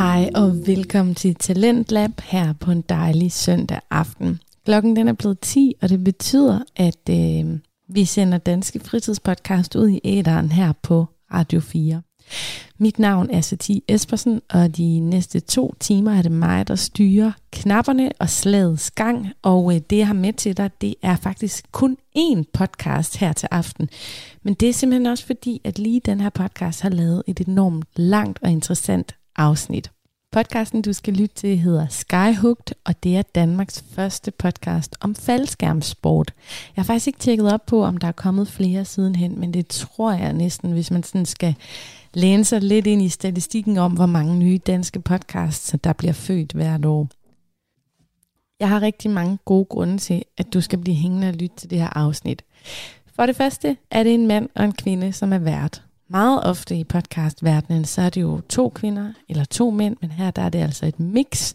Hej og velkommen til Talentlab her på en dejlig søndag aften. Klokken den er blevet 10, og det betyder, at øh, vi sender Danske Fritidspodcast ud i æderen her på Radio 4. Mit navn er Satie Espersen, og de næste to timer er det mig, der styrer knapperne og slagets gang. Og øh, det, jeg har med til dig, det er faktisk kun én podcast her til aften. Men det er simpelthen også fordi, at lige den her podcast har lavet et enormt langt og interessant afsnit. Podcasten, du skal lytte til, hedder Skyhooked, og det er Danmarks første podcast om faldskærmsport. Jeg har faktisk ikke tjekket op på, om der er kommet flere sidenhen, men det tror jeg næsten, hvis man sådan skal læne sig lidt ind i statistikken om, hvor mange nye danske podcasts, der bliver født hvert år. Jeg har rigtig mange gode grunde til, at du skal blive hængende og lytte til det her afsnit. For det første er det en mand og en kvinde, som er vært. Meget ofte i podcastverdenen, så er det jo to kvinder eller to mænd, men her der er det altså et mix.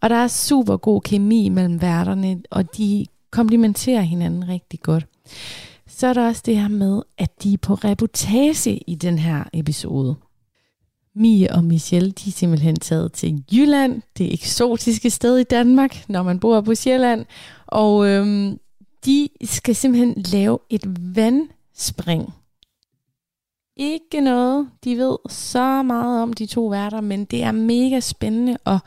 Og der er super god kemi mellem værterne, og de komplementerer hinanden rigtig godt. Så er der også det her med, at de er på reportage i den her episode. Mie og Michelle, de er simpelthen taget til Jylland, det eksotiske sted i Danmark, når man bor på Sjælland. Og øhm, de skal simpelthen lave et vandspring. Ikke noget, de ved så meget om de to værter, men det er mega spændende at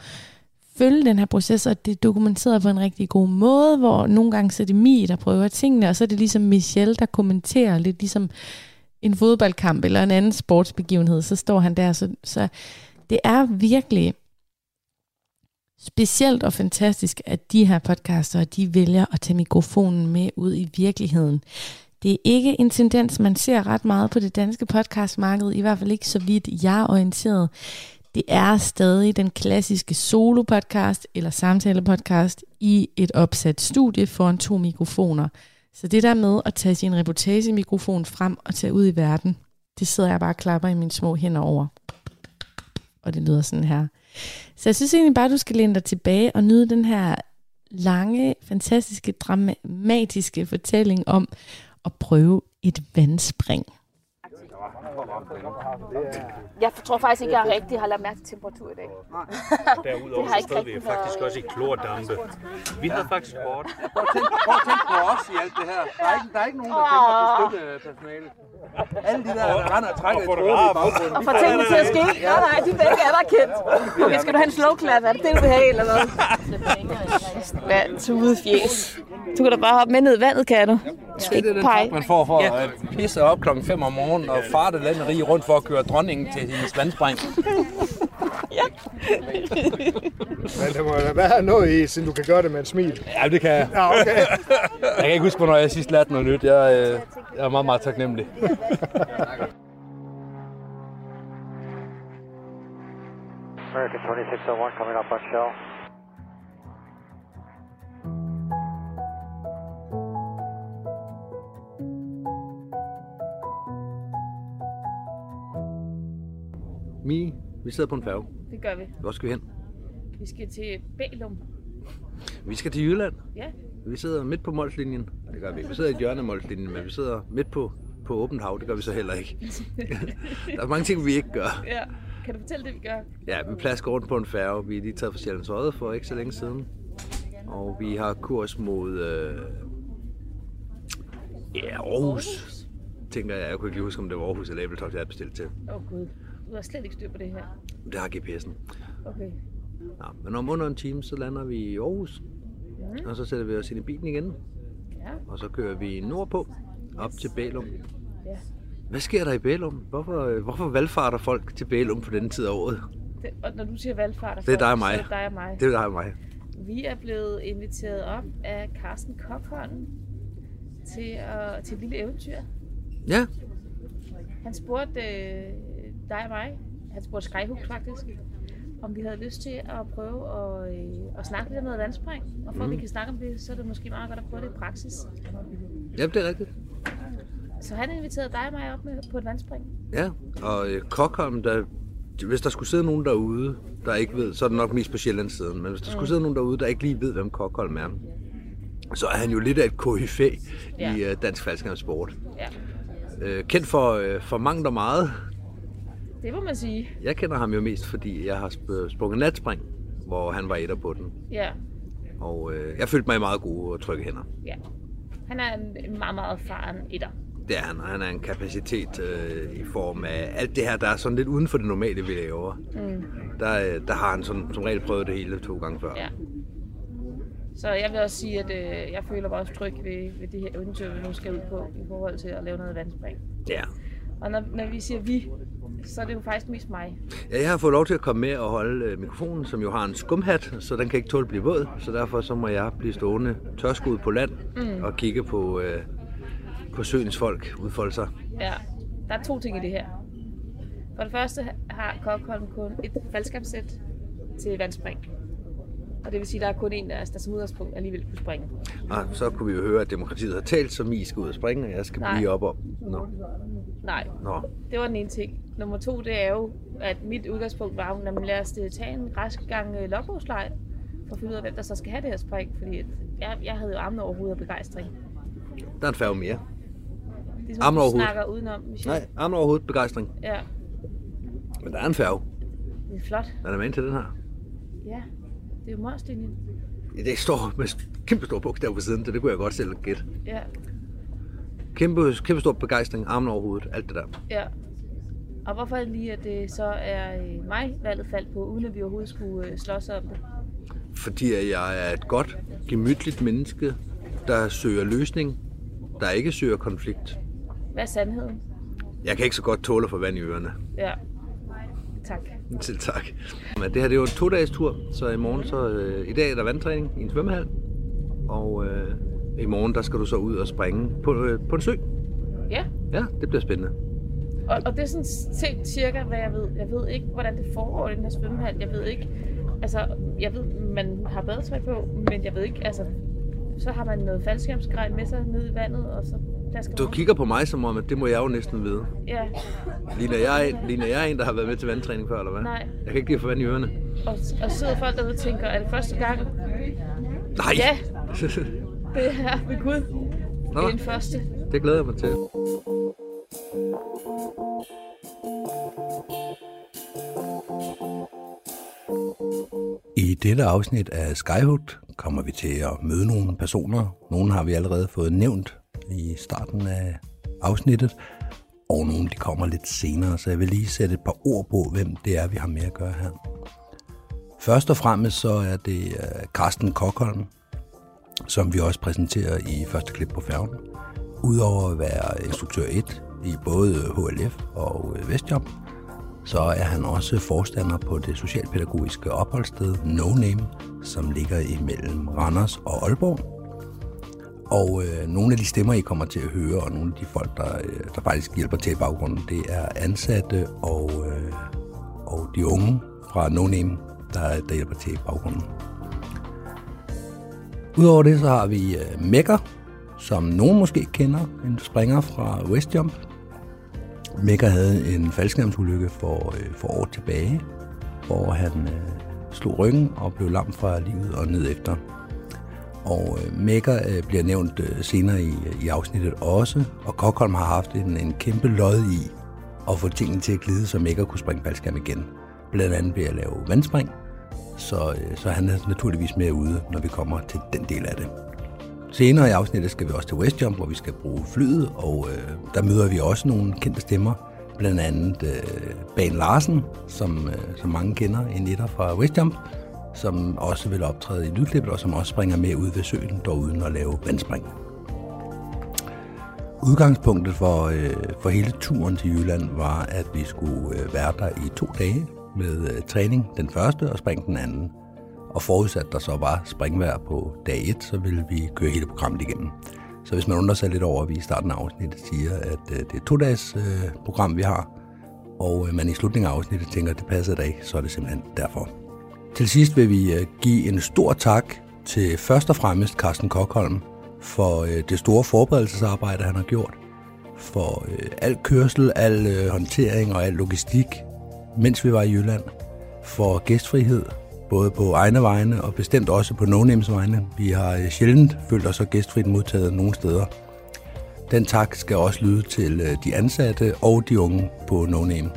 følge den her proces, og det er dokumenteret på en rigtig god måde, hvor nogle gange så er det Mi, der prøver tingene, og så er det ligesom Michelle, der kommenterer lidt ligesom en fodboldkamp eller en anden sportsbegivenhed, så står han der. Så, så det er virkelig specielt og fantastisk, at de her podcaster, de vælger at tage mikrofonen med ud i virkeligheden. Det er ikke en tendens, man ser ret meget på det danske podcastmarked, i hvert fald ikke så vidt jeg er orienteret. Det er stadig den klassiske solo-podcast eller samtale-podcast i et opsat studie foran to mikrofoner. Så det der med at tage sin reportagemikrofon frem og tage ud i verden, det sidder jeg bare og klapper i mine små hænder over. Og det lyder sådan her. Så jeg synes egentlig bare, at du skal læne dig tilbage og nyde den her lange, fantastiske, dramatiske fortælling om at prøve et vandspring. Jeg tror faktisk ikke, jeg rigtig har lagt mærke til temperatur i dag. Derudover har så stod vi faktisk været- også i klordampe. Vi havde faktisk hårdt. Prøv at, tænke, prøv at tænke på os i alt det her. Der er ikke, der er ikke nogen, der tænker på støttepersonalet. Alle de der, der render og trækker i Og tråden i baggrunden. Og får tingene til at ske. Nej, nej, de er ikke anerkendt. Okay, skal du have en slow clap? Er det det, du vil have, eller hvad? Hvad? Tudefjes. Du kan da bare hoppe med ned i vandet, kan du? Du skal Det er ikke den pege. tak, man får for at pisse op klokken 5 om morgenen og farte landet rige rundt for at køre dronningen til hendes vandspring. Men det må da være noget i, siden du kan gøre det med et smil. Ja, det kan jeg. Ja, okay. Jeg kan ikke huske, hvornår jeg sidst lærte noget nyt. Jeg, øh, jeg er meget, meget taknemmelig. American 2601 coming up on shell. Mi, vi sidder på en færge. Det gør vi. Hvor skal vi hen? Vi skal til Bælum. Vi skal til Jylland. Ja. Vi sidder midt på Molslinjen. Det gør vi ikke. Vi sidder i et hjørne af Molslinjen, men vi sidder midt på, på åbent hav. Det gør vi så heller ikke. der er mange ting, vi ikke gør. ja. Kan du fortælle det, vi gør? Ja, vi plasker rundt på en færge. Vi er lige taget fra Sjællands Odde for ikke så længe siden. Og vi har kurs mod øh... ja, Aarhus. Tænker jeg. Jeg kunne ikke lige huske, om det var Aarhus eller Æbeltoft, jeg havde bestilt til. Åh oh, gud, du har slet ikke styr på det her. Det har GPS'en. Okay. Ja, men om under en time, så lander vi i Aarhus. Mhm. Og så sætter vi os ind i bilen igen. Ja. Og så kører vi nordpå op til Bælum. Ja. Hvad sker der i Bælum? Hvorfor, øh, hvorfor valgfarter folk til Bælum på denne tid af året? Det, og når du siger valgfart, Det er dig og mig. så er det dig og mig. Det er dig og mig. Vi er blevet inviteret op af Carsten Kokholm til, at, til et lille eventyr. Ja, Han spurgte øh, dig og mig, han spurgte Skyhook faktisk, om vi havde lyst til at prøve at, øh, at snakke lidt om noget vandspring. Og for at vi kan snakke om det, så er det måske meget godt at prøve det i praksis. ja det er rigtigt. Så han inviterede dig og mig op med, på et vandspring. Ja, og øh, Kokholm, der, hvis der skulle sidde nogen derude, der ikke ved, så er det nok mest på Sjællandssiden, men hvis der skulle sidde nogen derude, der ikke lige ved, hvem Kokholm er, så er han jo lidt af et KFA Ja. i øh, dansk faldskærmssport. Ja. Øh, kendt for, øh, for mangt og meget. Det må man sige. Jeg kender ham jo mest, fordi jeg har sp- sprunget natspring, hvor han var etter på den. Ja, Og øh, jeg følte mig i meget gode og trygge hænder. ja. Han er en meget, meget erfaren etter. Det er han, og han er en kapacitet øh, i form af alt det her, der er sådan lidt uden for det normale, vi laver. Mm. Der, øh, der har han sådan, som regel prøvet det hele to gange før. Ja. Så jeg vil også sige, at øh, jeg føler mig også tryg ved, ved det her eventyr, vi nu skal ud på, i forhold til at lave noget vandspring. ja. Og når, når vi siger vi, så er det jo faktisk mest mig. Ja, jeg har fået lov til at komme med og holde øh, mikrofonen, som jo har en skumhat, så den kan ikke tåle at blive våd. Så derfor så må jeg blive stående tørskud på land mm. og kigge på, øh, på søens folk udfolde sig. Ja, der er to ting i det her. For det første har Kokholm kun et faldskabssæt til vandspring. Og det vil sige, at der er kun en af os, der som udgangspunkt alligevel kunne springe. Og så kunne vi jo høre, at demokratiet har talt, så I skal ud og springe, og jeg skal Nej. blive op. Nå, Nej, nå. det var den ene ting. Nummer to, det er jo, at mit udgangspunkt var, at man lader os øh, tage en rask gang øh, logbogslej, for at finde ud af, hvem der så skal have det her spring. Fordi jeg, jeg havde jo armene over hovedet af begejstring. Der er en færge mere. Det er over du hovedet. snakker udenom, Michelle. Nej, armen over hovedet, begejstring. Ja, Men der er en færge. det er flot. Den er med ind til den her. Ja, det er jo Mørslinjen. Det står med kæmpe store bogstaver på siden, så det kunne jeg godt selv gætte. Ja, Kæmpe, kæmpe stor begejstring, armen over hovedet, alt det der. ja. Og hvorfor lige, at det så er øh, mig, valget faldt på, uden at vi overhovedet skulle øh, slås om det? Fordi jeg er et godt, gemytligt menneske, der søger løsning, der ikke søger konflikt. Hvad er sandheden? Jeg kan ikke så godt tåle at få vand i ørerne. Ja, tak. Til tak. Men det her det er jo en to-dages tur, så i morgen så, øh, i dag er der vandtræning i en svømmehal, og øh, i morgen der skal du så ud og springe på, øh, på en sø. Ja, Ja, det bliver spændende. og, og det er sådan set cirka, hvad jeg ved. Jeg ved ikke, hvordan det foregår i den her svømmehal. Jeg ved ikke, altså, jeg ved, man har badetøj på, men jeg ved ikke, altså, så har man noget faldskærmsgrej med sig ned i vandet, og så skal Du kigger på mig som om, at det må jeg jo næsten vide. Ja, Ligner jeg, ligner jeg en, der har været med til vandtræning før, eller hvad? Nej. Jeg kan ikke lide at få vand i ørerne. og, og sidder folk derude og tænker, er det første gang? Nej! Ja, det er ved Gud. Det Nå, er den første. det glæder jeg mig til. I dette afsnit af Skyhook kommer vi til at møde nogle personer. Nogle har vi allerede fået nævnt i starten af afsnittet, og nogle de kommer lidt senere, så jeg vil lige sætte et par ord på, hvem det er, vi har med at gøre her. Først og fremmest så er det øh, Carsten Kokholm, som vi også præsenterer i første klip på færgen. Udover at være instruktør 1 i både HLF og Vestjob, så er han også forstander på det socialpædagogiske opholdssted No Name, som ligger imellem Randers og Aalborg. Og øh, nogle af de stemmer, I kommer til at høre, og nogle af de folk, der, øh, der faktisk hjælper til i baggrunden, det er ansatte og, øh, og de unge fra No Name, der, der hjælper til i baggrunden. Udover det, så har vi øh, Mækker, som nogen måske kender, en springer fra Westjump. Mækker havde en faldskærmsulykke for, øh, for år tilbage, hvor han øh, slog ryggen og blev lam fra livet og ned efter. Og øh, Mækker øh, bliver nævnt øh, senere i, i afsnittet også, og Kokholm har haft en, en kæmpe lod i at få tingene til at glide, så Mækker kunne springe faldskærm igen. Blandt andet ved at lave vandspring, så, øh, så han er naturligvis med ude, når vi kommer til den del af det. Senere i afsnittet skal vi også til Westjump, hvor vi skal bruge flyet, og øh, der møder vi også nogle kendte stemmer. Blandt andet øh, Ban Larsen, som, øh, som mange kender, en etter fra Westjump, som også vil optræde i lydklippet, og som også springer med ud ved søen, dog uden at lave vandspring. Udgangspunktet for, øh, for hele turen til Jylland var, at vi skulle øh, være der i to dage med øh, træning den første og spring den anden. Og forudsat der så var springvær på dag 1, så ville vi køre hele programmet igennem. Så hvis man undrer sig lidt over, at vi i starten af afsnittet siger, at øh, det er et to-dages øh, program, vi har, og man i slutningen af afsnittet tænker, at det passer da ikke, så er det simpelthen derfor. Til sidst vil vi give en stor tak til først og fremmest Carsten Kokholm for det store forberedelsesarbejde, han har gjort, for øh, al kørsel, al øh, håndtering og al logistik, mens vi var i Jylland, for gæstfrihed, både på egne vegne og bestemt også på no vegne. Vi har øh, sjældent følt os så gæstfrit modtaget nogen steder. Den tak skal også lyde til øh, de ansatte og de unge på No Name.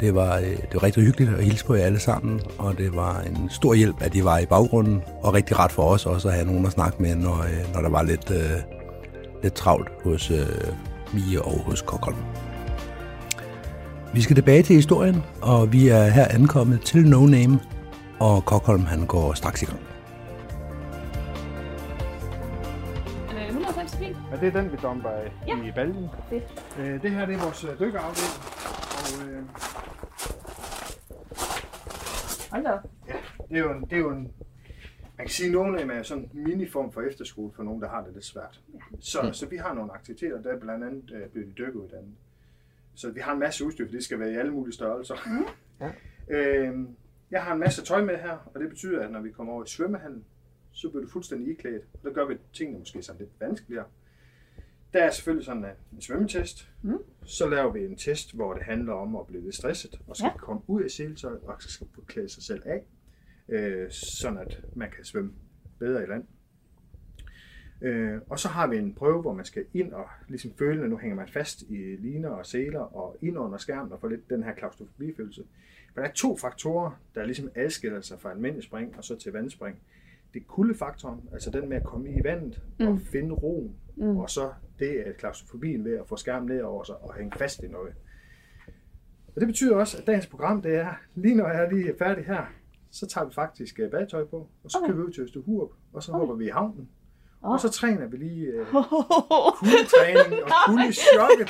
Det var, øh, det var rigtig hyggeligt at hilse på jer alle sammen, og det var en stor hjælp, at I var i baggrunden, og rigtig ret for os også at have nogen at snakke med, når, når der var lidt, øh, lidt travlt hos øh, Mie og hos Kokholm. Vi skal tilbage til historien, og vi er her ankommet til No Name, og Kokholm han går straks i gang. Er det 190 bil? Ja, det er den, vi dumper Ja. i baljen. Fedt. Øh, det her det er vores øh, dykkerafdeling. Og øh, Hold da op. det er jo en, det er jo en man kan sige, at nogle af dem er sådan en miniform for efterskole for nogen, der har det lidt svært. Så, så vi har nogle aktiviteter, der er blandt andet øh, bliver de dykkeruddannet. Så vi har en masse udstyr, for det skal være i alle mulige størrelser. Mm. Ja. øh, jeg har en masse tøj med her, og det betyder, at når vi kommer over i svømmehallen, så bliver du fuldstændig iklædt. Og der gør vi tingene måske sådan lidt vanskeligere. Der er selvfølgelig sådan en, svømmetest. Mm. Så laver vi en test, hvor det handler om at blive lidt stresset, og skal Ja. komme ud af seletøj og skal klæde sig selv af, øh, sådan at man kan svømme bedre i land. Øh, og så har vi en prøve, hvor man skal ind og ligesom føle, at nu hænger man fast i liner og seler og ind under skærmen og få lidt den her klaustrofobifølelse. For der er to faktorer, der ligesom adskiller sig fra almindelig spring og så til vandspring. Det er kuldefaktoren, altså den med at komme i vandet mm. og finde roen, mm. og så det er klaustrofobien ved at få skærmen ned over sig og hænge fast i noget. Og det betyder også, at dagens program, det er, lige når jeg er lige færdig her, så tager vi faktisk øh, badetøj på, og så okay. kører vi ud til Østerhurup, og så okay. hopper vi i havnen. Og så træner vi lige øh, kuldetræning og kuldechokket.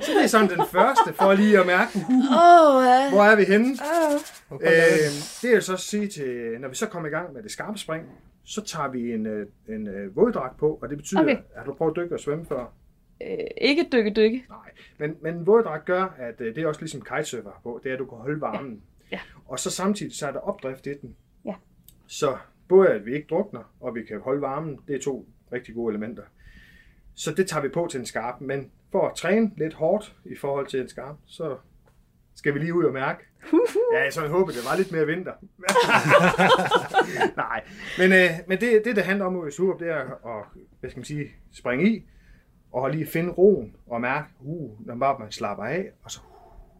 Så det er sådan den første, for lige at mærke, uh, Åh, ja. hvor er vi henne? Øh, det er så at sige til, når vi så kommer i gang med det skarpe spring, så tager vi en, øh, en øh, våddragt på, og det betyder, Okay. okay. at du prøver at dykke og svømme før. Øh, ikke dykke, dykke. Nej, men, men en våddragt gør, at øh, det er også ligesom kitesurfer på, det er, at du kan holde varmen. Ja. Og så samtidig så er der opdrift i den. Ja. Så både at vi ikke drukner, og vi kan holde varmen, det er to rigtig gode elementer. Så det tager vi på til en skarp, men for at træne lidt hårdt i forhold til en skarp, så skal vi lige ud og mærke. Ja, jeg sådan håber, det var lidt mere vinter. Nej, men, øh, men det, det, det handler om i Surup, det er at hvad skal man sige, springe i, og lige finde roen og mærke, uh, når bare man slapper af, og så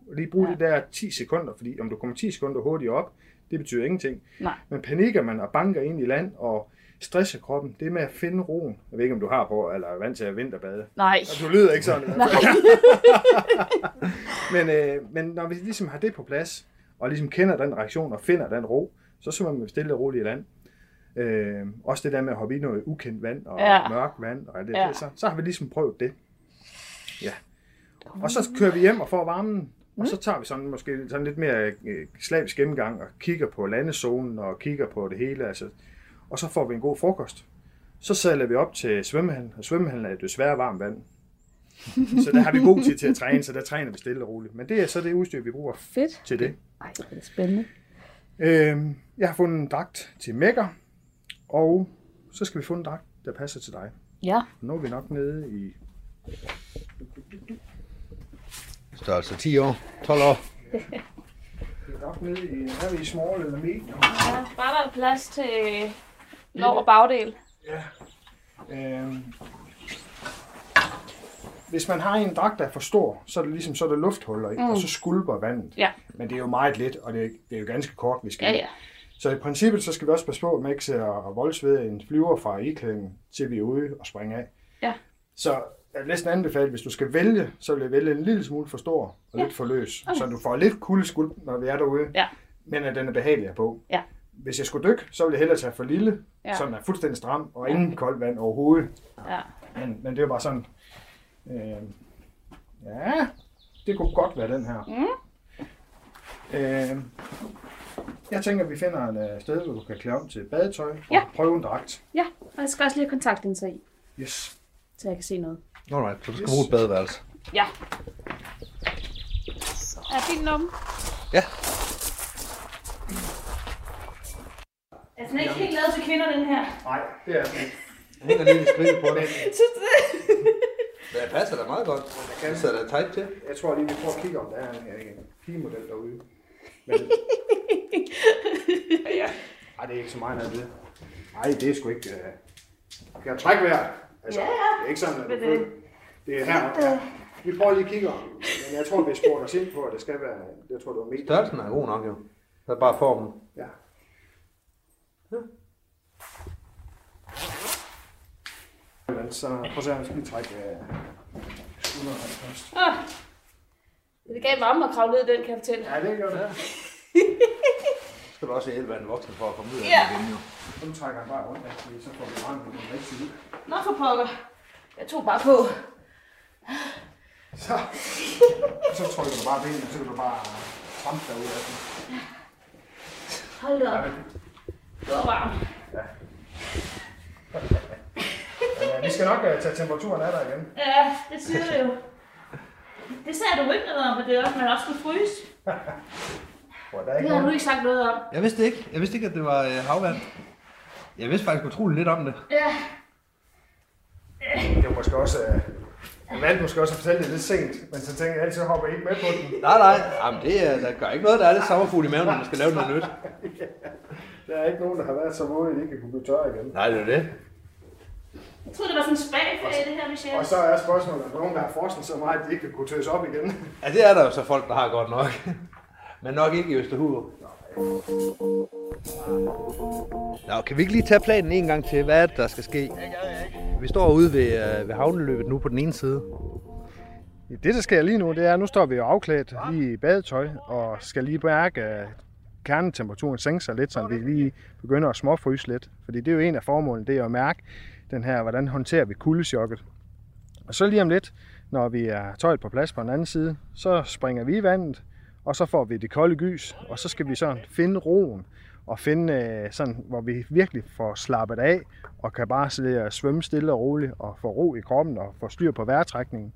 uh, lige bruge ja. det der 10 sekunder, fordi om du kommer 10 sekunder hurtigt op, det betyder ingenting. Nej. Men panikker man og banker ind i land og stresser kroppen, det er med at finde roen. Jeg ved ikke, om du har på, eller er vant til at vinterbade. Nej. Og du lyder ikke sådan. men, øh, men når vi ligesom har det på plads, og ligesom kender den reaktion og finder den ro, så svømmer man stille og roligt i land. Øh, også det der med at hoppe i noget ukendt vand og Ja. mørkt vand, og det, Ja. ja. så, så har vi ligesom prøvet det. Ja. Og så kører vi hjem og får varmen, og så tager vi sådan måske sådan lidt mere øh, slavisk gennemgang og kigger på landezonen og kigger på det hele. Altså, og så får vi en god frokost. Så sælger vi op til svømmehallen, og svømmehallen er desværre varmt vand. Så der har vi god tid til at træne, så der træner vi stille og roligt. Men det er så det udstyr, vi bruger Fedt. til det. Ej, det er spændende. Øhm, jeg har fundet en dragt til Mækker, og så skal vi finde en dragt, der passer til dig. Ja. Nu er vi nok nede i... Størrelse 10 år, 12 år. Vi er nok nede i... Er vi i small eller medium? ja. Bare der er plads til lov og bagdel. Ja. Øhm, hvis man har en dragt, der er for stor, så er det ligesom så er der lufthuller i, mm. og så skulper vandet. Ja. Men det er jo meget let, og det er, det er jo ganske kort, vi skal. Ja, ja. Så i princippet, så skal vi også passe på, at man ikke ser voldsved en flyver fra iklædningen, til vi er ude og springe af. Ja. Så jeg vil næsten anbefale, hvis du skal vælge, så vil jeg vælge en lille smule for stor og Ja. lidt for løs. Okay. Så du får lidt kulde skuld, når vi er derude, Ja. men at den er behagelig på. Ja. Hvis jeg skulle dykke, så ville jeg hellere tage for lille, Ja. så den er fuldstændig stram, og ingen koldt vand overhovedet. Ja. Men, men det er bare sådan, øh, ja, det kunne godt være den her. Mm. Øh, jeg tænker, at vi finder et øh, sted, hvor du kan klæde om til badetøj og Ja. prøve en dragt. Ja, og jeg skal også lige have kontaktlinser i, Yes. så jeg kan se noget. Alright, så du skal bruge et badeværelse. Ja. Er din nummer? Ja. Er den ikke helt lavet til kvinder, den her? Nej, det er den ikke. Jeg hænger lidt i skridt på det. Synes du det? Det passer da meget godt. Det ser da tight til. Jeg tror lige, vi prøver at kigge, om der er en, en pigemodel derude. Men, ja, ja. ej, det er ikke så meget af det. Nej, det er sgu ikke... Uh... Kan jeg trække vejret? Altså, Ja, ja. Det er ikke sådan, at du føler... Det er her. Ja. Vi prøver lige at kigge om. Men jeg tror, vi spurgte os ind på, at det skal være, jeg tror, det var medium. Størrelsen er god nok jo. Det er bare formen. Ja. Men så prøv at se, jeg skal lige trække øh, skulderen først. Ah. Det gav varme at kravle ned i den, kan jeg fortælle. Ja, det gør det. Skal du også hjælpe en voksen for at komme ud af Ja. det igen, jo. Og nu trækker jeg bare rundt, så får vi varmen den rigtig ud. Nå for pokker. Jeg tog bare på. Så, så trykker du bare benene, så kan du bare trampe dig ud af den. Hold op. Det var varmt. Men øh, vi skal nok øh, tage temperaturen af dig igen. Ja, det siger du jo. Det sagde du ikke noget om, at det også, man også skulle fryse. Hvor der er Det har du ikke sagt noget om. Jeg vidste ikke. Jeg vidste ikke, at det var øh, havvand. Jeg vidste faktisk utroligt lidt om det. Ja, det er måske også... Øh, jeg valgte måske også at fortælle det lidt sent, men så tænkte jeg altid, hopper jeg ikke med på den. Nej, nej. Jamen, det, er, der gør ikke noget, der er lidt sommerfugl i maven, når man skal lave noget nyt. Der er ikke nogen, der har været så våde, at de ikke kunne blive tørre igen. Nej, det er det. jeg troede, det var sådan en spagfag, det her, Michelle. Og så er spørgsmålet, om der nogen, der har forsket så meget, at de ikke kan kunne tøse op igen. Ja, det er der jo så folk, der har godt nok. Men nok ikke i Østerhude. Nå, kan vi ikke lige tage planen en gang til? Hvad er det, der skal ske? Vi står ude ved, øh, ved havneløbet nu på den ene side. Det, der sker lige nu, det er, at nu står vi jo afklædt lige i badetøj, og skal lige mærke, at kernetemperaturen sænker sig lidt, så vi lige begynder at småfryse lidt. Fordi det er jo en af formålene, det er at mærke den her, hvordan håndterer vi kuldechokket. Og så lige om lidt, når vi er tøjet på plads på den anden side, så springer vi i vandet, og så får vi det kolde gys, og så skal vi sådan finde roen, og finde øh, sådan, hvor vi virkelig får slappet af, og kan bare sidde og svømme stille og roligt, og få ro i kroppen, og få styr på vejrtrækningen.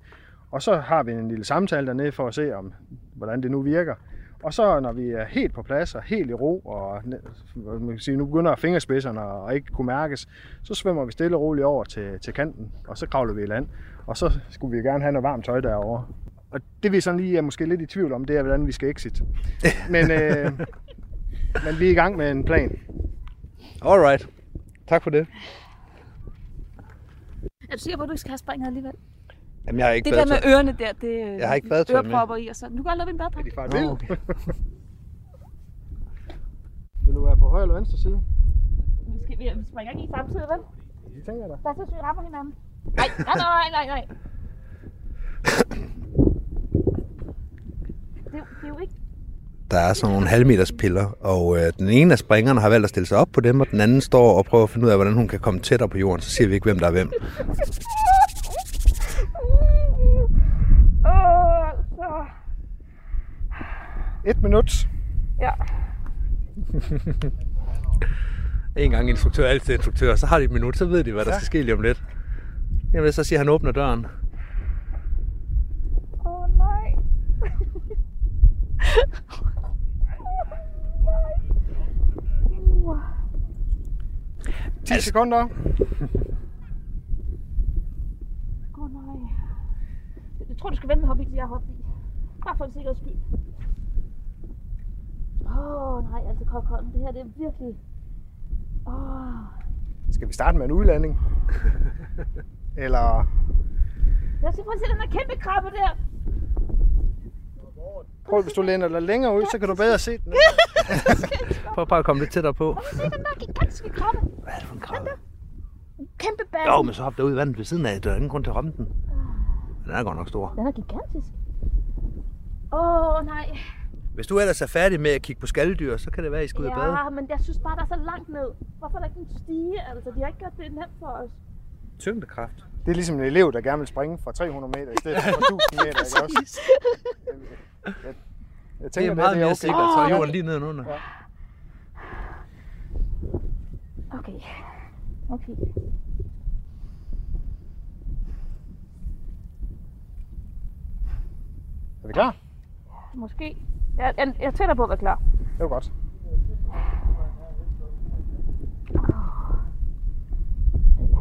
Og så har vi en lille samtale dernede for at se, om, hvordan det nu virker. Og så når vi er helt på plads og helt i ro, og man kan sige, nu begynder fingerspidserne at ikke kunne mærkes, så svømmer vi stille og roligt over til, til kanten, og så kravler vi i land. Og så skulle vi gerne have noget varmt tøj derovre. Og det vi sådan lige er måske lidt i tvivl om, det er, hvordan vi skal exit. Men, øh, men vi er i gang med en plan. Alright. Tak for det. Er du sikker på, at du ikke skal have springet alligevel? Jamen, jeg har ikke Det der med ørerne der, det er Jeg har ikke badetøj med. ørepropper i og sådan. Du kan lade en badpakke. De farer Nå, vild. okay. Vil du være på højre eller venstre side? Vi, skal, vi springer ikke i samtidig, vel? Det tænker jeg da. Os så vi rammer hinanden. Nej, nej, nej, nej, nej. Det, er det er jo ikke... Der er sådan nogle halvmeters piller, og øh, den ene af springerne har valgt at stille sig op på dem, og den anden står og prøver at finde ud af, hvordan hun kan komme tættere på jorden. Så siger vi ikke, hvem der er hvem. Åh, så... Et minut. Ja. En gang instruktør, altid instruktør. Så har de et minut, så ved de, hvad der Ja. skal ske lige om lidt. Jamen, så siger han, åbner døren. Åh, oh, nej. 10 sekunder. Åh, oh, nej. Jeg tror, du skal vente med hoppe i, til jeg har hoppet i. Bare for en sikkerheds skyld. Åh, oh, nej, altså kokhånden. Det her, det er virkelig... Åh, oh. Skal vi starte med en udlanding? Eller Lad os lige prøve at se den der kæmpe krabbe der. Prøv, hvis du læner dig længere ud, så kan du bedre se den. Prøv bare at komme lidt tættere på. Se den der gigantiske krabbe. Hvad er det for en krabbe? Kæmpe basse. Jo, men så hop derud i vandet ved siden af. Der er ingen grund til at ramme den. Den er godt nok stor. Den er gigantisk. Åh, oh, nej. Hvis du ellers er færdig med at kigge på skaldyr, så kan det være, at I skal ud og bade. Ja, men jeg synes bare, der er så langt ned. Hvorfor er der ikke en stige? Altså, de har ikke gjort det nemt for os. Tyngdekraft. Det er ligesom en elev, der gerne vil springe fra 300 meter i stedet for 1000 meter. Ikke også? Jeg, jeg Det tænker, er med, meget det er mere okay. sikkert, så er Åh, jorden lige nedenunder. Ja. Okay. Okay. Er vi klar? Måske. Jeg, jeg, jeg tænder på at være klar. Det er godt.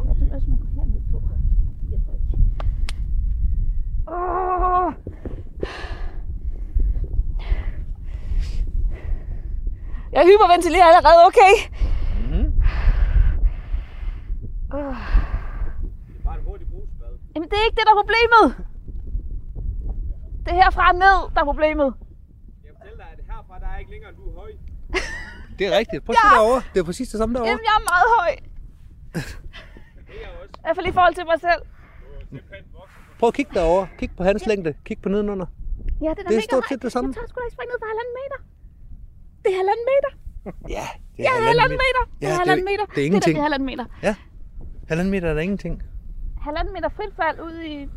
Jeg synes også, man går herned på. Ikke. Åh! Jeg hyperventilerer allerede, okay? Mhm. Åh. Jamen, det er ikke det, der er problemet. Det er herfra ned, der er problemet. Jeg fortæller dig, at herfra der er ikke længere, du er høj. Det er rigtigt. Prøv at se derovre. Det er præcis det samme derovre. Jamen, jeg er meget høj. I hvert fald i forhold til mig selv. Prøv at kigge derovre. Kig på hans længde. Kig på nedenunder. Ja, det er, Det er stort set det samme. Jeg tager sgu da ikke springe ned fra halvanden meter. Det er halvanden meter. Ja, det Ja, halvanden meter. Det Ja, er det er- halvanden meter. det er ingenting. Det, er halvanden meter. Halvanden meter er der ingenting. Halvanden meter frit fald ud i...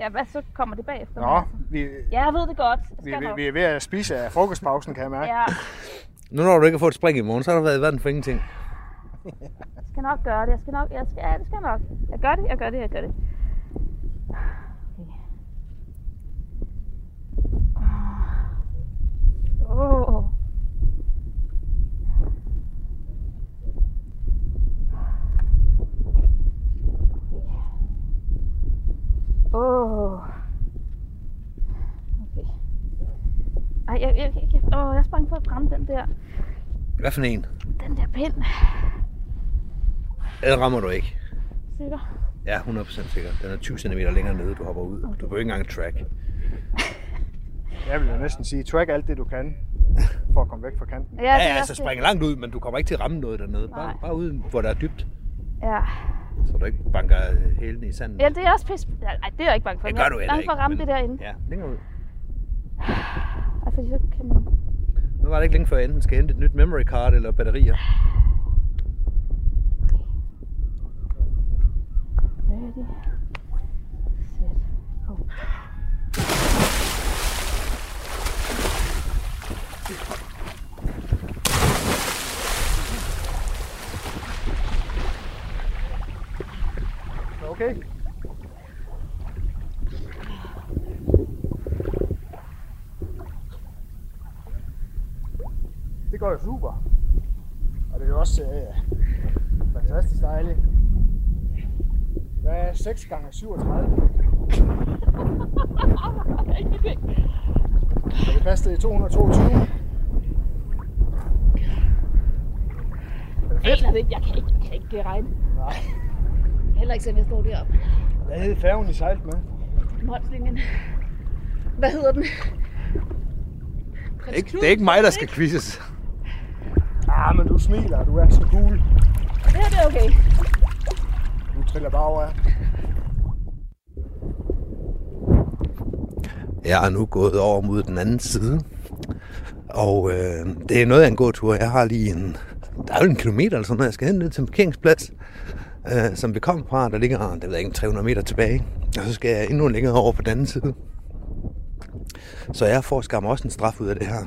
Ja, hvad så kommer det bagefter? Nå, vi, Ja, jeg ved det godt. Vi, vi, vi er ved at spise af frokostpausen, kan jeg mærke. Ja, Nu når du ikke har fået et spring i morgen, så har du været i verden for ingenting. jeg skal nok gøre det. Jeg skal nok... Jeg skal, ja, det skal jeg nok. Jeg gør det, jeg gør det, jeg gør det. Okay. Åh. Åh. Okay. Ej, jeg, jeg, jeg, jeg, åh, jeg sprang for at ramme den der, Hvad for en? den der pind. Den rammer du ikke. Sikker. Ja, 100% sikker. Den er 20 cm længere nede, du hopper ud. Du behøver ikke engang track. Jeg vil jo næsten sige, track alt det, du kan, for at komme væk fra kanten. Ja, Ja, det er ja, altså springe langt ud, men du kommer ikke til at ramme noget dernede. Bare, Nej. bare ud, hvor der er dybt, Ja. Så du ikke banker hælene i sandet. ja, det er også pis. Nej, det er jeg ikke bange for. Det gør du er heller bange for at ikke, ramme men- det derinde. Ja, længere ud. Ej, fordi så kan man... Nu var det ikke længe før, jeg enten skal hente et nyt memory card eller batterier. Ready. Set. Go. Okay. Det går jo super. Og det er jo også øh, fantastisk dejligt. Hvad er 6 gange 37? Så det passer i 222. Er det Jeg fedt? aner det ikke. Jeg kan ikke, jeg kan ikke regne. Nej. Heller ikke, selvom jeg står deroppe. Hvad hed færgen, I sejlte med? Målslinjen. Hvad hedder den? Ikke, det er ikke mig, der skal quizzes. Ah, men du smiler, du er så cool. Det her det er okay. Du triller bare over. Jeg er nu gået over mod den anden side. Og øh, det er noget af en god tur. Jeg har lige en... Der er jo en kilometer eller sådan noget. Jeg skal hen ned til en parkeringsplads, øh, som vi kom fra. Der ligger, der ved jeg ikke, 300 meter tilbage. Og så skal jeg endnu længere over på den anden side. Så jeg får skam også en straf ud af det her.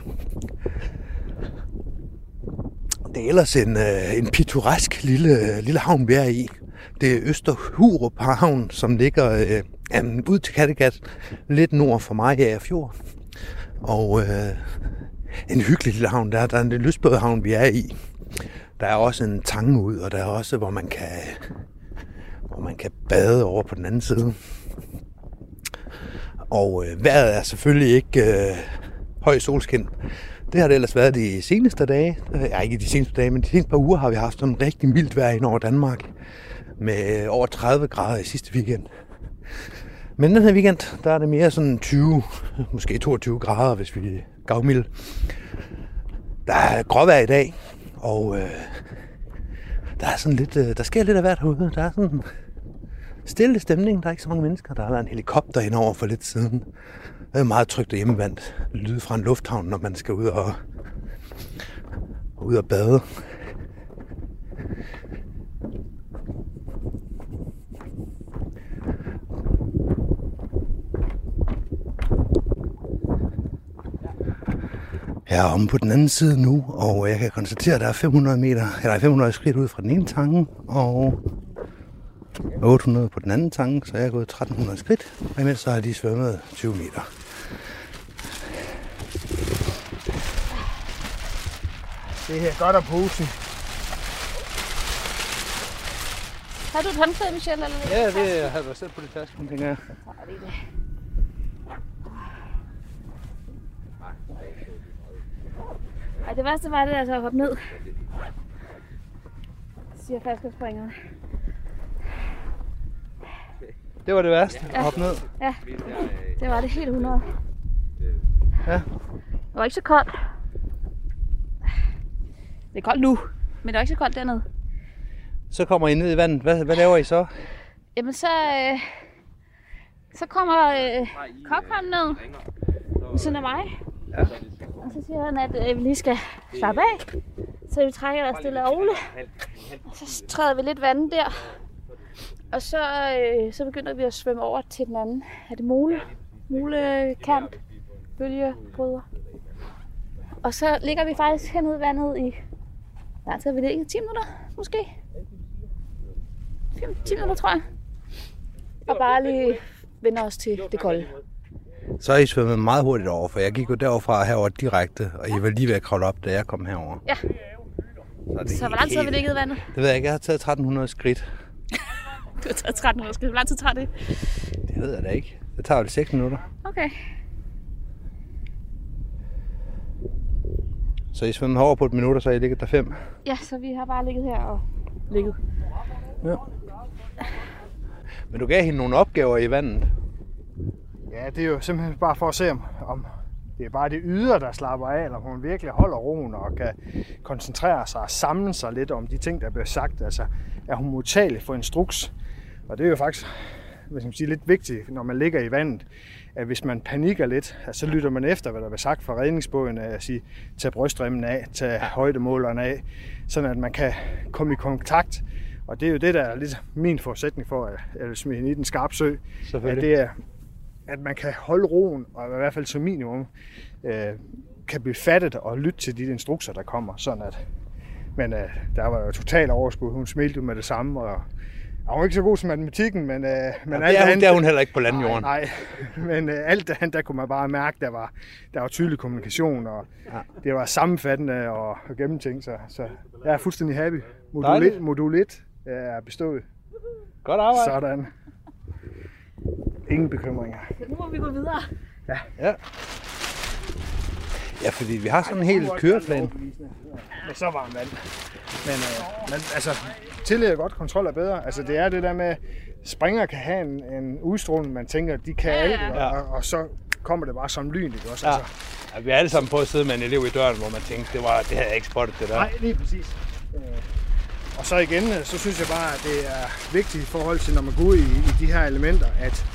Det er ellers en, øh, en pittoresk lille, lille havn, vi er i. Det er Østerhurup Havn, som ligger øh, jamen, ud til Kattegat, lidt nord for Mariager Fjord. Og øh, en hyggelig lille havn. Der, der er en lystbådhavn, vi er i. Der er også en tang ud, og der er også, hvor man kan, hvor man kan bade over på den anden side. Og øh, vejret er selvfølgelig ikke øh, høj solskin. Det har det ellers været de seneste dage. Ja, ikke de seneste dage, men de seneste par uger har vi haft sådan rigtig mildt vejr ind over Danmark. Med øh, over 30 grader i sidste weekend. Men den her weekend, der er det mere sådan 20, måske 22 grader, hvis vi er gavmilde. Der er gråvejr i dag, og øh, der er sådan lidt, øh, der sker lidt af hvert herude. Der er sådan stille stemning, der er ikke så mange mennesker. Der har været en helikopter indover for lidt siden. Det er meget trygt og hjemmevandt lyd fra en lufthavn, når man skal ud og, ud og bade. Jeg er omme på den anden side nu, og jeg kan konstatere, at der er 500 meter, eller 500 skridt ud fra den ene tange, og 800 på den anden tange, så jeg er gået 1300 skridt, og imens så har jeg lige svømmet 20 meter. Det er godt at posen. Har du et håndklæde, Michelle? Eller? Ja, det har jeg selv på det tasken, tænker jeg. Lige det. Ej, det værste var det altså at hoppe ned. Siger faldskabsspringerne. Det var det værste, at hoppe ned. Ja. Det var det helt 100. Ja. Det var ikke så koldt. Det er koldt nu, men det var ikke så koldt dernede. Så kommer I ned i vandet. Hvad, hvad laver I så? Jamen så, øh, så kommer øh, Kokholm ned ved siden af mig. Ja. Og så siger han, at øh, vi lige skal slappe af. Så vi trækker der stille og roligt. Og så træder vi lidt vand der. Og så, øh, så begynder vi at svømme over til den anden. Er det mole? Mulekant. Bølgebryder. Og så ligger vi faktisk hernede i vandet i... Hvor lang tid vi ligget? 10 minutter, måske? 10 minutter, tror jeg. Og bare lige vender os til det kolde. Så er I svømmet meget hurtigt over, for jeg gik jo derover og herover direkte, og I var lige ved at kravle op, da jeg kom herover. Ja. Så, Så hvor lang tid har vi ligget i vandet? Det ved jeg ikke. Jeg har taget 1300 skridt. Du har taget 1300 skridt. Hvor lang tid tager det? Det ved jeg da ikke. Det tager vel 6 minutter. Okay. Så I svømmer over på et minut, og så er I ligget der 5. Ja, så vi har bare ligget her og ligget. Men du gav hende nogle opgaver i vandet. Ja, det er jo simpelthen bare for at se, om, om det er bare det ydre, der slapper af, eller om hun virkelig holder roen og kan koncentrere sig og samle sig lidt om de ting, der bliver sagt. Altså, er hun modtagelig for instruks? Og det er jo faktisk skal man sige, lidt vigtigt, når man ligger i vandet, at hvis man panikker lidt, at så lytter man efter, hvad der bliver sagt fra redningsbåden, at sige, tag brystremmen af, tag højdemåleren af, sådan at man kan komme i kontakt. Og det er jo det, der er lidt min forudsætning for at, at smide hende i den skarpe sø, at det er, at man kan holde roen, og i hvert fald som minimum, øh, kan blive fattet og lytte til de instrukser, der kommer, sådan at men øh, der var jo total overskud. Hun smilte jo med det samme, og hun var ikke så god som matematikken, men, øh, men Men det, er hun, det er hun heller ikke på landjorden. Nej, men øh, alt det andet, der kunne man bare mærke, der var, der var tydelig kommunikation, og ja. det var sammenfattende og, og gennemtænkt, så, så jeg er fuldstændig happy. Modul Dejligt. 1, modul 1 er bestået. Godt arbejde. Sådan. Ingen bekymringer. Nu må vi gå videre. Ja. Ja, fordi vi har sådan en hel køreplan. Med så varmt vand. Men, øh, men altså, tillid er godt, kontrol er bedre. Altså, det er det der med, springer kan have en, en udstråling, man tænker, de kan Ja, alt, ja. og, og, så kommer det bare som lyn, ikke også? Ja. Altså, Ja, vi er alle sammen på at sidde med en elev i døren, hvor man tænkte, det, var, det havde jeg ikke spottet det der. Nej, lige præcis. Øh, Og så igen, øh, så synes jeg bare, at det er vigtigt i forhold til, når man går ud i, i de her elementer, at,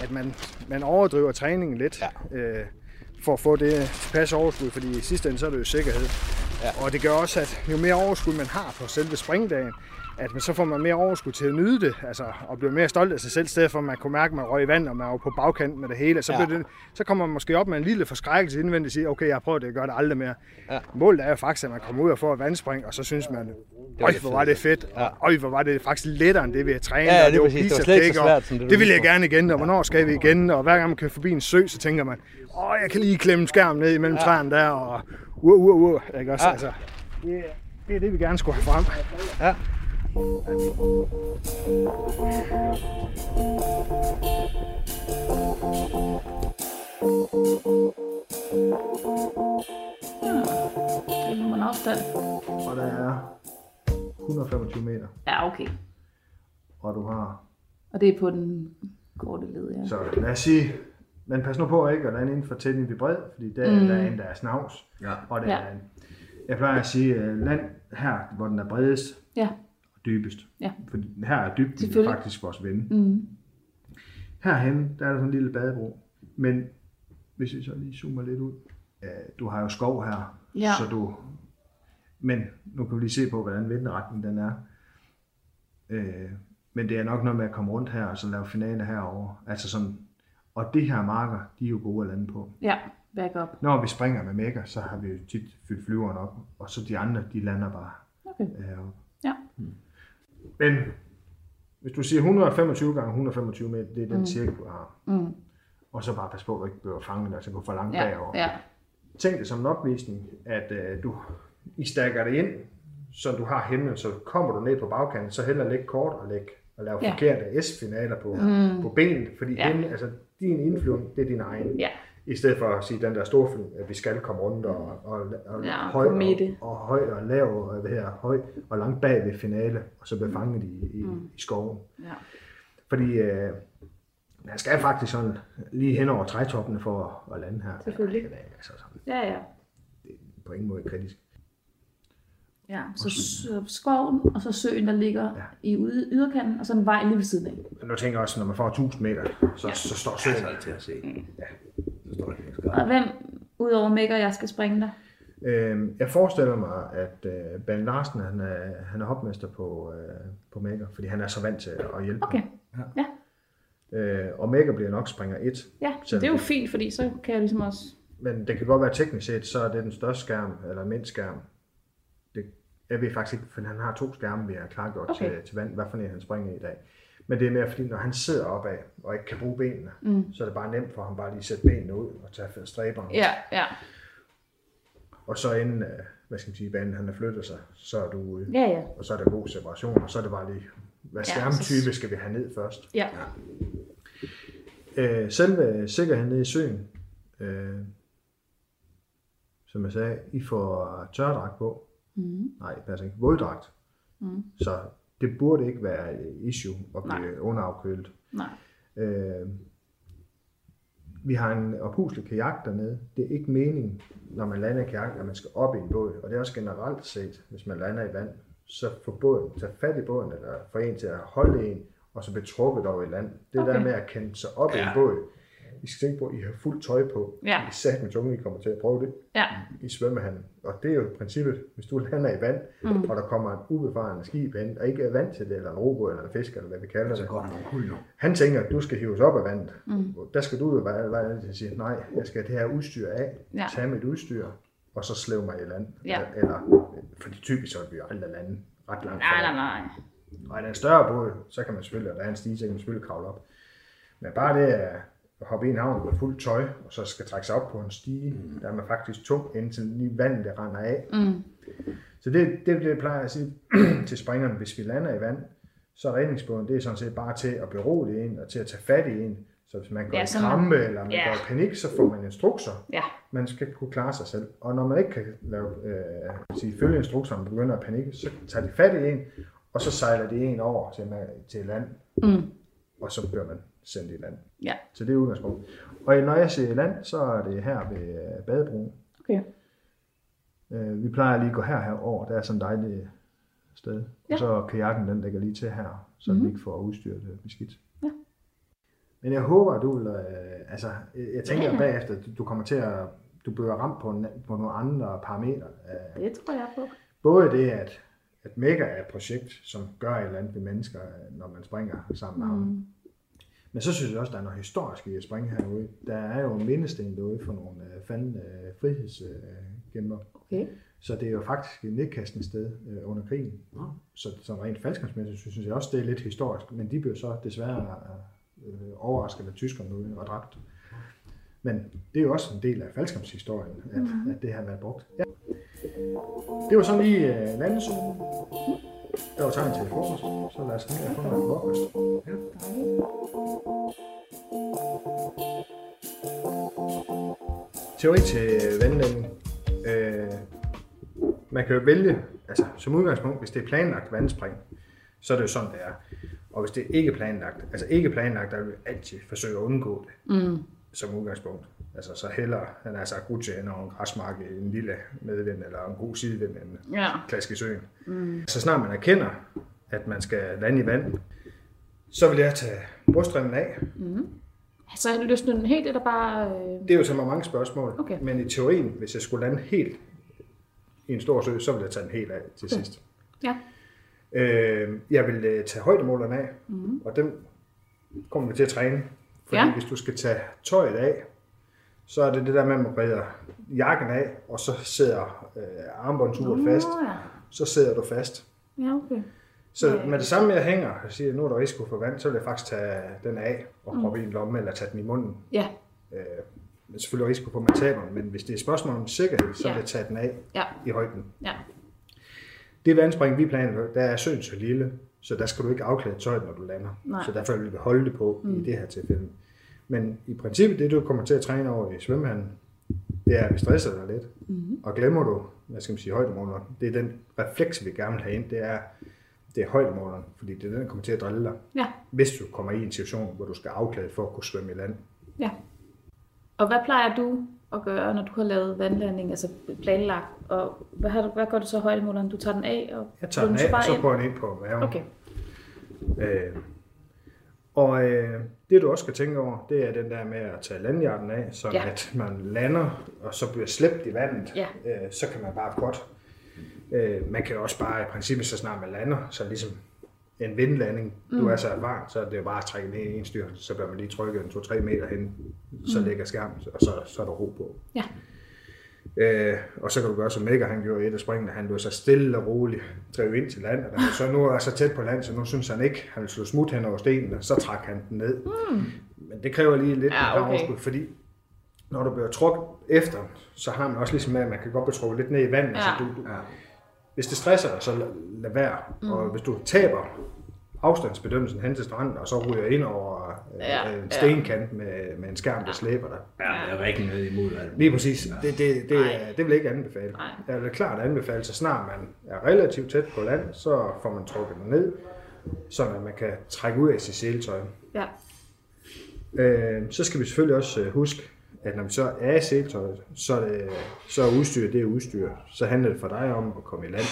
at man, man overdriver træningen lidt, Ja. øh, for at få det tilpas overskud, fordi i sidste ende, så er det jo sikkerhed. Ja. Og det gør også, at jo mere overskud man har på selve springdagen, at man, så får man mere overskud til at nyde det, altså, og bliver mere stolt af sig selv, i stedet for at man kunne mærke, at man røg i vand, og man var på bagkanten med det hele. Så, Ja. det, så kommer man måske op med en lille forskrækkelse indvendigt og siger, okay, jeg har prøvet det, jeg gør det aldrig mere. Ja. Målet er jo faktisk, at man kommer ud og får et vandspring, og så synes man, øj, det hvor var det fedt, Ja. og øj, hvor var det faktisk lettere, end det vi har trænet, Ja, ja, og lige var præcis. Det var slet ikke så og svært, som det, det vil jeg gerne igen, og hvornår skal vi igen, og hver gang man kører forbi en sø, så tænker man, åh, jeg kan lige klemme skærmen ned imellem ja. træerne der, og uh, uh, uh, ikke også, Ja. altså, det, det er det, vi gerne skulle have frem. Ja. Det er man afstand. Og der er 125 meter, Ja, okay. og du har Og det er på den korte led, ja. Så lad os sige, men pas nu på ikke at lande inden for tætning i bred, fordi der, mm. der er en, der er snavs. Ja. Og det Ja. er en, jeg plejer at sige, øh, land her, hvor den er bredest Ja. Dybest. Ja. For her er dybden faktisk vores ven. Mm. Herhen, der er der sådan en lille badebro. Men hvis vi så lige zoomer lidt ud. Øh, du har jo skov her, Ja. så du... Men nu kan vi lige se på, hvordan vindretningen den er. Øh, men det er nok noget med at komme rundt her og så lave finale herover. Altså sådan, og de her marker, de er jo gode at lande på. Ja, back up. Når vi springer med mega, så har vi jo tit fyldt flyveren op, og så de andre, de lander bare Okay. heroppe. Ja. Men hvis du siger 125 gange 125 meter, det er den mm. cirkel, du har. Mm. Og så bare pas på, at du ikke bliver fanget, altså gå for langt Ja, bagover. ja. Tænk det som en opvisning, at øh, du I stakker det ind, så du har himlen, så kommer du ned på bagkanten, så heller læg kort og læg og lave Ja. forkerte S-finaler på, mm. på benet, fordi ja. himlen, altså, din indflyvning, det er din egen. Ja. I stedet for at sige den der store film, at vi skal komme rundt og, og, og Ja, høj, og, og, høj og lav og hvad her, høj og langt bag ved finale, og så bliver fanget i, i, mm. i skoven. Ja. Fordi øh, Han skal faktisk sådan lige hen over trætoppene for at lande her. Selvfølgelig. Det er altså sådan Ja, ja. på ingen måde kritisk. Ja, så s- skoven, og så søen, der ligger Ja. i ude- yderkanten, og så en vej lige ved siden af. Nu tænker jeg også, når man får 1000 meter, så, ja. så står søen til at se. Ja, så står det helt Og hvem, udover Mækker, jeg skal springe der? Øhm, jeg forestiller mig, at øh, Ben Larsen han er, han er hopmester på, øh, på Mækker, fordi han er så vant til at hjælpe. Okay, Øh, og Mækker bliver nok springer 1. ja, så det er jo fint, fordi så kan jeg ligesom også... Men det kan godt være teknisk set, så er det den største skærm, eller mindst skærm. Jeg ved faktisk ikke, for han har to skærme, vi har klargjort okay. Til, til vand, hvad for en han springer i dag. Men det er mere fordi, når han sidder opad og ikke kan bruge benene, mm. så er det bare nemt for ham bare lige at sætte benene ud og tage stræberne. Ja, ja, Og så inden, øh, hvad skal man sige, banen han har flyttet sig, så er du ude. ja, ja. Og så er der god separation, og så er det bare lige, hvad Ja, skærmtype skal vi have ned først. Ja, Øh, selve sikkerheden nede i søen, øh, som jeg sagde, I får tørdragt på. Mm. Nej, passer ikke. Våddragt. Mm. Så det burde ikke være et issue at blive underafkølet. nej. Øh, vi har en oppuslig kajak dernede. Det er ikke meningen, når man lander i kajak, at man skal op i en båd. Og det er også generelt set, hvis man lander i vand, så får båden, tage fat i båden, eller få en til at holde en, og så blive trukket over i land. Det okay. Okay. der med at kæmpe sig op ja. i en båd. I skal tænke på, at I har fuldt tøj på. Ja. I sat med tunge, I kommer til at prøve det Ja, i svømmehallen. Og det er jo princippet, hvis du lander i vand, mm. og der kommer en ubefaren skib hen, og ikke er vant til det, eller en robot, eller en fisk, eller hvad vi kalder Så det. Han tænker, at du skal hives op af vandet. Mm. Der skal du jo være, være til at sige, nej, jeg skal have det her udstyr af, Ja. tage mit udstyr, og så slæve mig i land. Ja. Eller, fordi typisk så vil vi jo aldrig lande ret langt nej, fra nej, land. nej. Og er det en større båd, så kan man selvfølgelig, og der er en stige, så kan man selvfølgelig kravle op. Men bare det at hoppe i en havn med fuldt tøj, og så skal trække sig op på en stige, mm. der er man faktisk tung, indtil lige vandet det render af. Mm. Så det, det, det plejer jeg at sige til springerne, hvis vi lander i vand, så er redningsbåden, det er sådan set bare til at berolige en, og til at tage fat i en. Så hvis man går Ja, i så man- krampe, eller man Ja. går i panik, så får man instrukser. Ja, Man skal kunne klare sig selv. Og når man ikke kan lave, øh, sige, følge instrukserne og begynder at panikke, så tager de fat i en, og så sejler de en over til, til land, mm. og så bliver man sendt i land. ja, Så det er udgangspunkt. Og når jeg siger land, så er det her ved øh, badebroen. okay. Øh, vi plejer lige at gå her herover. Der er sådan et dejligt sted. Ja. Og så kajakken, den ligger lige til her, så mm-hmm. vi ikke får udstyret øh, beskidt. Ja. Men jeg håber, at du vil, øh, altså, jeg tænker Ja, ja, bagefter, du, du kommer til at, du bliver ramt på, en, på nogle andre parametre. Øh, Det tror jeg på. både det, at, at Mega er et projekt, som gør et eller andet ved mennesker, øh, når man springer sammen med ham. Men så synes jeg også, der er noget historisk i at springe herude. Der er jo en mindesten derude for nogle øh, fanden øh, frihedsgemmer. Okay. Så det er jo faktisk et nedkastningssted øh, under krigen. Nå. Så, så rent faldskærmsmæssigt synes jeg også, det er lidt historisk. Men de blev så desværre øh, overrasket af tyskerne ude og dræbt. Men det er jo også en del af faldskærmshistorien, at, mm-hmm. at det har været brugt. Ja. Det var sådan lige øh, landesøen. Der var tegn til frokost, så lad os lige få noget frokost. Teori til vandlægning. Øh, man kan jo vælge, altså som udgangspunkt, hvis det er planlagt vandspring, så er det jo sådan, det er. Og hvis det er ikke planlagt, altså ikke planlagt, der vil vi altid forsøge at undgå det Mm. som udgangspunkt. Altså så hellere, han er sagt Gudje og en græsmark i en lille medvind, eller en god sidevind, end Ja. klask i søen. Mm. Så snart man erkender, at man skal lande i vand, så vil jeg tage brystremmen af. Så jeg løsner den helt, eller bare... Øh... Det er jo så mange spørgsmål, Okay. men i teorien, hvis jeg skulle lande helt i en stor sø, så vil jeg tage den helt af til Okay. sidst. Ja. Øh, jeg vil øh, tage højdemålerne af, mm. og dem kommer vi til at træne. Fordi Ja. hvis du skal tage tøjet af, så er det det der med, at man redder jakken af, og så sidder øh, armbåndsuret fast. Nå, ja. Så sidder du fast. Ja, okay. Så Ja. med det samme, jeg hænger og siger, nu er der risiko for vand, så vil jeg faktisk tage den af og proppe i en lomme, eller tage den i munden. Ja, Øh, men selvfølgelig risiko for, at man taber men hvis det er et spørgsmål om sikkerhed, så Ja. vil jeg tage den af ja, i højden. ja. Det vandspring, vi planer, der er søen så lille, så der skal du ikke afklæde tøjet, når du lander. Nej. Så derfor vil vi holde det på mm. i det her tilfælde. Men i princippet, det du kommer til at træne over i svømmehallen, det er, at vi stresser dig lidt. Mm. Og glemmer du, hvad skal man sige, højdemåler, det er den refleks, vi gerne vil have ind, det er, det er højdemåleren, fordi det er den, der kommer til at drille dig, Ja, hvis du kommer i en situation, hvor du skal afklæde for at kunne svømme i land. ja. Og hvad plejer du at gøre, når du har lavet vandlanding, altså planlagt? Og hvad, har du, hvad gør du så højdemåleren? Du tager den af? Og Jeg tager den af, og bare så går den ind på maven. Okay. Øh, og øh, det du også skal tænke over, det er den der med at tage landhjerten af, så Ja. at man lander, og så bliver slæbt i vandet, Ja. øh, så kan man bare godt. Øh, man kan også bare i princippet, så snart man lander, så ligesom en vindlanding, mm. du er så erfaren, så er det jo bare at trække ned i en styr, så bliver man lige trykket en 2-3 meter hen, så mm. ligger skærmen, og så, så er der ro på. Ja. Øh, og så kan du gøre som Mega, han gjorde i et af springene, han lå så stille og roligt drev ind til land, og da han så nu er så tæt på land, så nu synes han ikke, han vil slå smut hen over stenen, og så trak han den ned. Mm. Men det kræver lige lidt Ja, ja, okay. overskud, fordi når du bliver trukket efter, så har man også ligesom med, at man kan godt blive trukket lidt ned i vandet, Ja. så du, du, hvis det stresser dig, så lad, lad være. Mm. Og hvis du taber afstandsbedømmelsen hen til stranden, og så ryger ind over øh, Ja, en ja. stenkant med, med en skærm, der slæber dig. Ja, det er rigtig noget imod alt. Lige præcis. Det, det, det, Nej. det vil jeg ikke anbefale. Nej. Jeg vil klart anbefale, så snart man er relativt tæt på land, så får man trukket den ned, så man kan trække ud af sit seletøj. Ja. Øh, så skal vi selvfølgelig også øh, huske, at når vi så er i seletøjet, så er, det, så er udstyr det er udstyr. Så handler det for dig om at komme i land.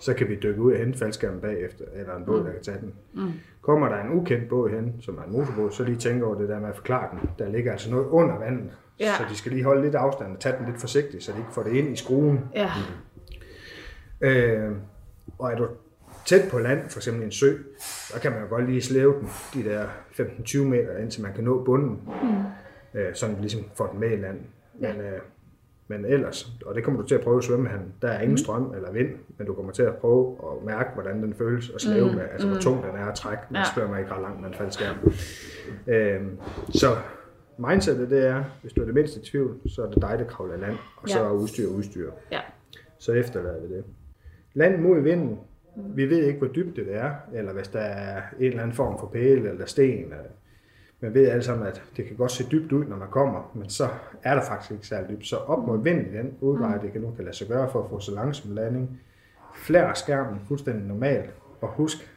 Så kan vi dykke ud og hente faldskærmen bagefter, eller en båd, der kan tage den. Mm. Kommer der en ukendt båd hen, som er en motorbåd, så lige tænke over det der med at forklare den. Der ligger altså noget under vandet, Ja. så de skal lige holde lidt afstand og tage den lidt forsigtigt, så de ikke får det ind i skruen. Ja. Øh, og er du tæt på land, for eksempel i en sø, så kan man jo godt lige slæve den de der 15-20 meter, indtil man kan nå bunden, mm. øh, sådan ligesom får den med i land. Men, øh, men ellers, og det kommer du til at prøve at svømme han, der er ingen strøm eller vind, men du kommer til at prøve at mærke, hvordan den føles og slæve mm. med, altså hvor tung den er at trække. Man Ja. spørger mig ikke ret langt med en faldskærm. Øh, så mindsetet det er, hvis du er det mindste i tvivl, så er det dig, der kravler i land, og så Ja. er udstyr udstyr Ja. så efterlader vi det. Land mod vinden. Vi ved ikke, hvor dybt det er, eller hvis der er en eller anden form for pæle eller sten. eller- Man ved alle sammen, at det kan godt se dybt ud, når man kommer, men så er der faktisk ikke særlig dybt. Så op mod vinden i den udvej, det kan nu kan lade sig gøre for at få så langsom landing. Flær skærmen fuldstændig normalt, og husk,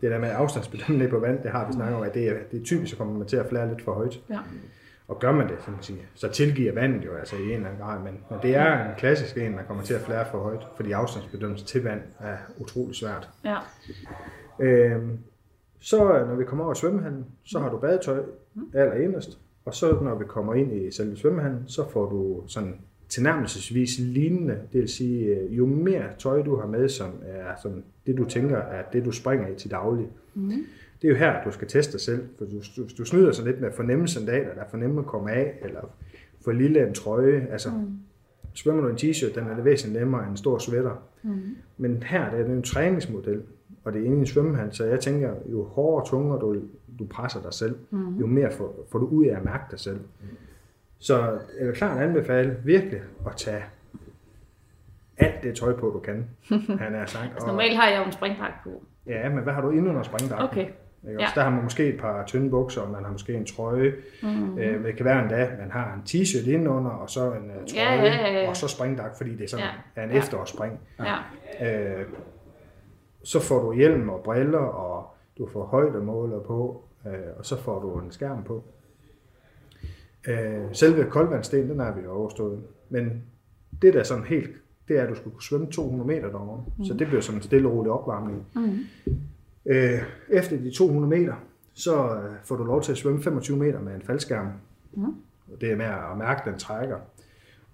det der med afstandsbedømning ned på vand, det har vi snakket om, at det er, det er typisk, så kommer man til at flære lidt for højt. Ja. Og gør man det, så, man sige, så tilgiver vandet jo altså i en eller anden grad, men, men det er en klassisk en, man kommer til at flære for højt, fordi afstandsbedømmelse til vand er utrolig svært. Ja. Øhm, så øh, når vi kommer over i svømmehallen, så har du badetøj allerinderst, og så når vi kommer ind i selve svømmehallen, så får du sådan tilnærmelsesvis lignende, det vil sige, øh, jo mere tøj du har med, som er sådan det du tænker er det du springer i til daglig, mm. det er jo her, du skal teste dig selv, for du, du, du snyder så lidt med at fornemme sandaler, der er for nemme at komme af, eller for lille en trøje, altså mm. svømmer du en t-shirt, den er det væsentligt nemmere end en stor sweater. Mm. Men her der er det en træningsmodel, og det er inde i en svømmehal, så jeg tænker, jo hårdere og tungere du, du presser dig selv, mm. jo mere får, får du ud af at mærke dig selv. Så jeg vil klart anbefale virkelig at tage alt det tøj på, du kan. Han er sagt. Altså, normalt har jeg jo en springpakke på. Ja, men hvad har du inde under springdragten? Okay. Ikke? Ja. Der har man måske et par tynde bukser, og man har måske en trøje. Mm-hmm. Øh, det kan være endda, man har en t-shirt indenunder, og så en uh, trøje, Ja, ja, ja, ja. og så springdragt, fordi det er sådan, Ja. er en Ja. efterårsspring. Ja. Øh, så får du hjelm og briller, og du får højdemåler på, øh, og så får du en skærm på. Øh, selve koldvandsten, den er vi jo overstået. Men det der er sådan helt, det er, at du skulle kunne svømme 200 meter derovre. Mm. Så det bliver sådan en stille og rolig opvarmning. Mm. Øh, efter de 200 meter, så øh, får du lov til at svømme 25 meter med en faldskærm. Mm. Og det er med at mærke, at den trækker.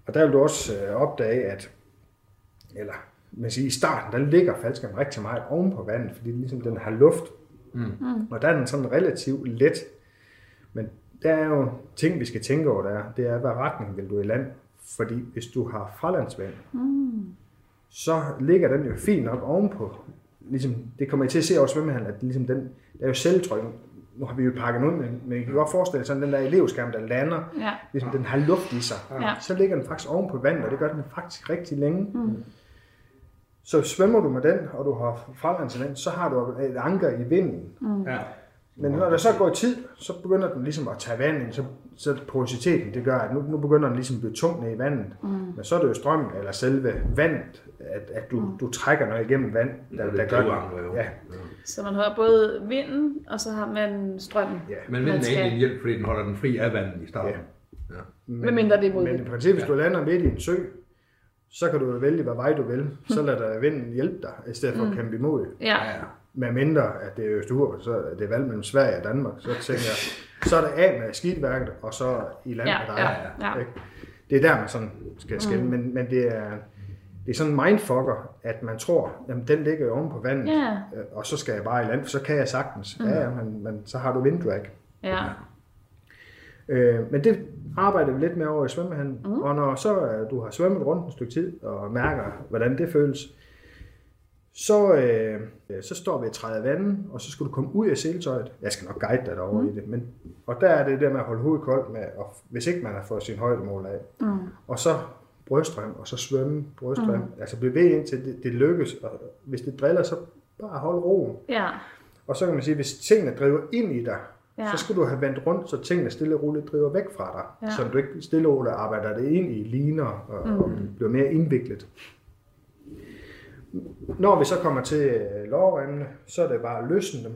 Og der vil du også øh, opdage, at eller man siger, i starten, der ligger faldskærmen rigtig meget oven på vandet, fordi ligesom den har luft. Mm. Og der er den sådan relativt let. Men der er jo ting, vi skal tænke over der. Det er, hvad retning vil du i land? Fordi hvis du har fralandsvand, mm. så ligger den jo fint nok ovenpå. Ligesom, det kommer I til at se over svømmehallen, at ligesom den, der er jo selvtryk. Nu har vi jo pakket ud, men men I kan godt forestille sådan den der elevskærm, der lander, Ja. ligesom den har luft i sig. Ja. Så ligger den faktisk oven på vandet, og det gør den faktisk rigtig længe. Mm. Så svømmer du med den, og du har fralandsvand, så har du et anker i vinden. Ja. Men når der så går tid, så begynder den ligesom at tage vand ind, så så porositeten, det gør, at nu, nu begynder den ligesom at blive tung ned i vandet. Mm. Men så er det jo strømmen, eller selve vandet, at, at du, mm. du trækker noget igennem vand, der, det der gør driver jo. Ja, Så man har både vinden, og så har man strømmen. ja. Men vinden er egentlig en hjælp, fordi den holder den fri af vandet i starten. Ja. Med mindre det er mod Men i princippet, hvis du lander midt i en sø, så kan du vælge, hvad vej du vil. Så lader vinden hjælpe dig, i stedet for at kæmpe imod. Ja, Ja. Med mindre, at det er Østeuropa, så er det valg mellem Sverige og Danmark. Så tænker jeg, så er det af med skidtværket, og så i land ja, med dig. ja, ja. Ikke? Det er der, man sådan skal skille. Mm. Men, men det er, det er sådan en mindfucker, at man tror, jamen den ligger jo oven på vandet, Ja. øh, og så skal jeg bare i land, for så kan jeg sagtens. Mm. Ja, men, men så har du vinddrag. Ja. Øh, men det arbejder vi lidt med over i svømmehallen. Mm. Og når så øh, du har svømmet rundt et stykke tid, og mærker, hvordan det føles, så, øh, så står vi og træder vandet, og så skal du komme ud af seletøjet. Jeg skal nok guide dig derovre mm. i det. Men, og der er det der med at holde hovedet koldt, med, og hvis ikke man har fået sin højdemål af. Mm. Og så bryststrøm, og så svømme bryststrøm. Mm. Altså bevæge indtil det, det lykkes. Og hvis det driller, så bare hold roen. Ja. Og så kan man sige, hvis tingene driver ind i dig, Ja. så skal du have vendt rundt, så tingene stille og roligt driver væk fra dig. Ja. Så du ikke stille og roligt arbejder det ind i liner og, mm. og bliver mere indviklet. Når vi så kommer til øh, lovremmene, så er det bare at løsne dem,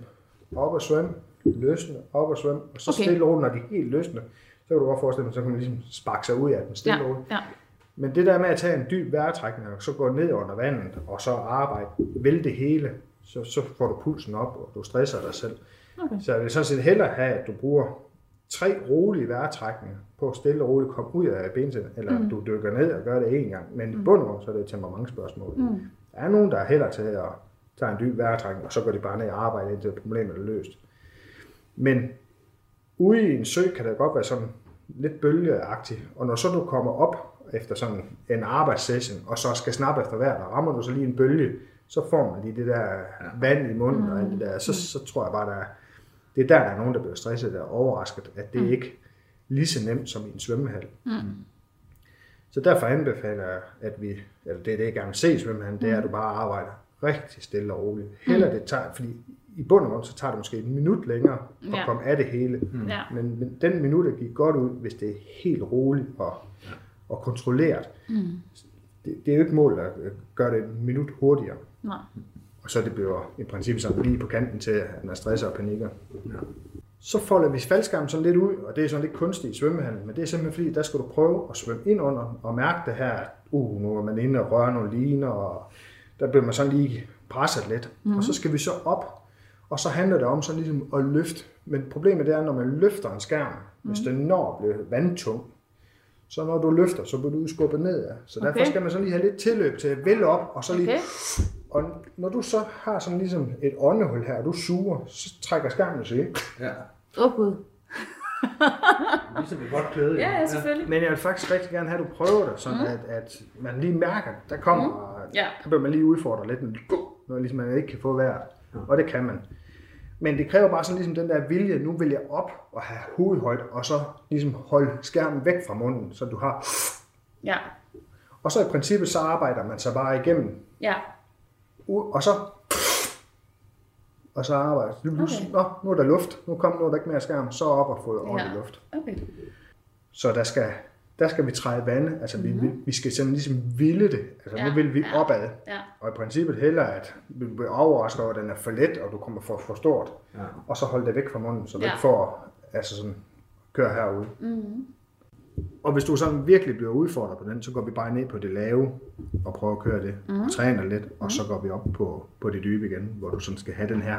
op og svømme, løsne, op og svømme, og så Okay. stille og roligt, når de er helt løsne, så kan du godt forestille dig, så kan man ligesom sparke sig ud af dem stille Ja. og roligt. Ja. Men det der med at tage en dyb vejrtrækning, og så gå ned under vandet, og så arbejde, det hele, så, så får du pulsen op, og du stresser dig selv. Okay. Så jeg vil sådan set hellere have, at du bruger tre rolige vejrtrækninger på at stille og roligt komme ud af bensættet, eller mm. du dykker ned og gør det en gang. Men i bund og grund, så er det et temperamentsspørgsmål. Mm. Der er nogen, der er hellere til at tage en dyb vejrtrækning, og så går de bare ned og arbejder, indtil problemet er løst. Men ude i en sø kan det godt være sådan lidt bølgeagtigt, og når så du kommer op efter sådan en arbejdssession, og så skal snappe efter vejr, der rammer du så lige en bølge, så får man lige det der vand i munden og alt det der, så, så tror jeg bare, der er, det er der, der er nogen, der bliver stresset og overrasket, at det ikke er lige så nemt som i en svømmehal. Mm. Så derfor anbefaler jeg, at vi, eller det er det, jeg gerne vil se i svømmehallen, det er, at du bare arbejder rigtig stille og roligt. Heller det tager, fordi i bund og grund, så tager det måske et minut længere at Ja. komme af det hele. Ja. Men, men den minut gik godt ud, hvis det er helt roligt og, og kontrolleret. Mm. Det, det er jo ikke målet at gøre det en minut hurtigere. Nej. Og så det bliver i princippet sådan lige på kanten til, at man stresser og panikker. Ja. Så folder vi faldskærmen sådan lidt ud, og det er sådan lidt kunstigt i svømmehallen, men det er simpelthen fordi, der skal du prøve at svømme ind under og mærke det her, at uh, nu er man inde og røre nogle liner, og der bliver man sådan lige presset lidt. Mm. Og så skal vi så op, og så handler det om sådan ligesom at løfte. Men problemet det er, når man løfter en skærm, mm. hvis den når at blive vandtung, så når du løfter, så bliver du skubbet ned. Så derfor Okay. skal man så lige have lidt tilløb til at vælge op, og så lige Okay. Og når du så har sådan ligesom et åndehul her, og du suger, så trækker skærmen sig ja. Åh oh, gud. Ligesom et godt klæde. Ja, ja, selvfølgelig. Men jeg vil faktisk rigtig gerne have, at du prøver det, sådan mm. at, at man lige mærker, der kommer, mm. Ja. der bliver man lige udfordret lidt, når ligesom man ikke kan få vejret. Og det kan man. Men det kræver bare sådan ligesom den der vilje, nu vil jeg op og have hovedet højt, og så ligesom holde skærmen væk fra munden, så du har... Ja. Og så i princippet, så arbejder man sig bare igennem, Ja. Og så... Og så arbejder du. Okay. Nå, nu er der luft. Nu kommer nu er der ikke mere skærm. Så op og få ordentlig Ja. luft. Okay. Så der skal, der skal vi træde vande. Altså, mm-hmm. vi, vi, vi skal simpelthen ligesom ville det. Altså, ja. Nu vil vi ja. opad. Ja. Og i princippet hellere, at du bliver overrasket over, at den er for let, og du kommer for, for stort. Ja. Og så hold det væk fra munden, så du Ja. ikke får, altså sådan, kør herude. Mm-hmm. Og hvis du sådan virkelig bliver udfordret på den, så går vi bare ned på det lave og prøver at køre det. Og træner lidt, og så går vi op på, på det dybe igen, hvor du sådan skal have den her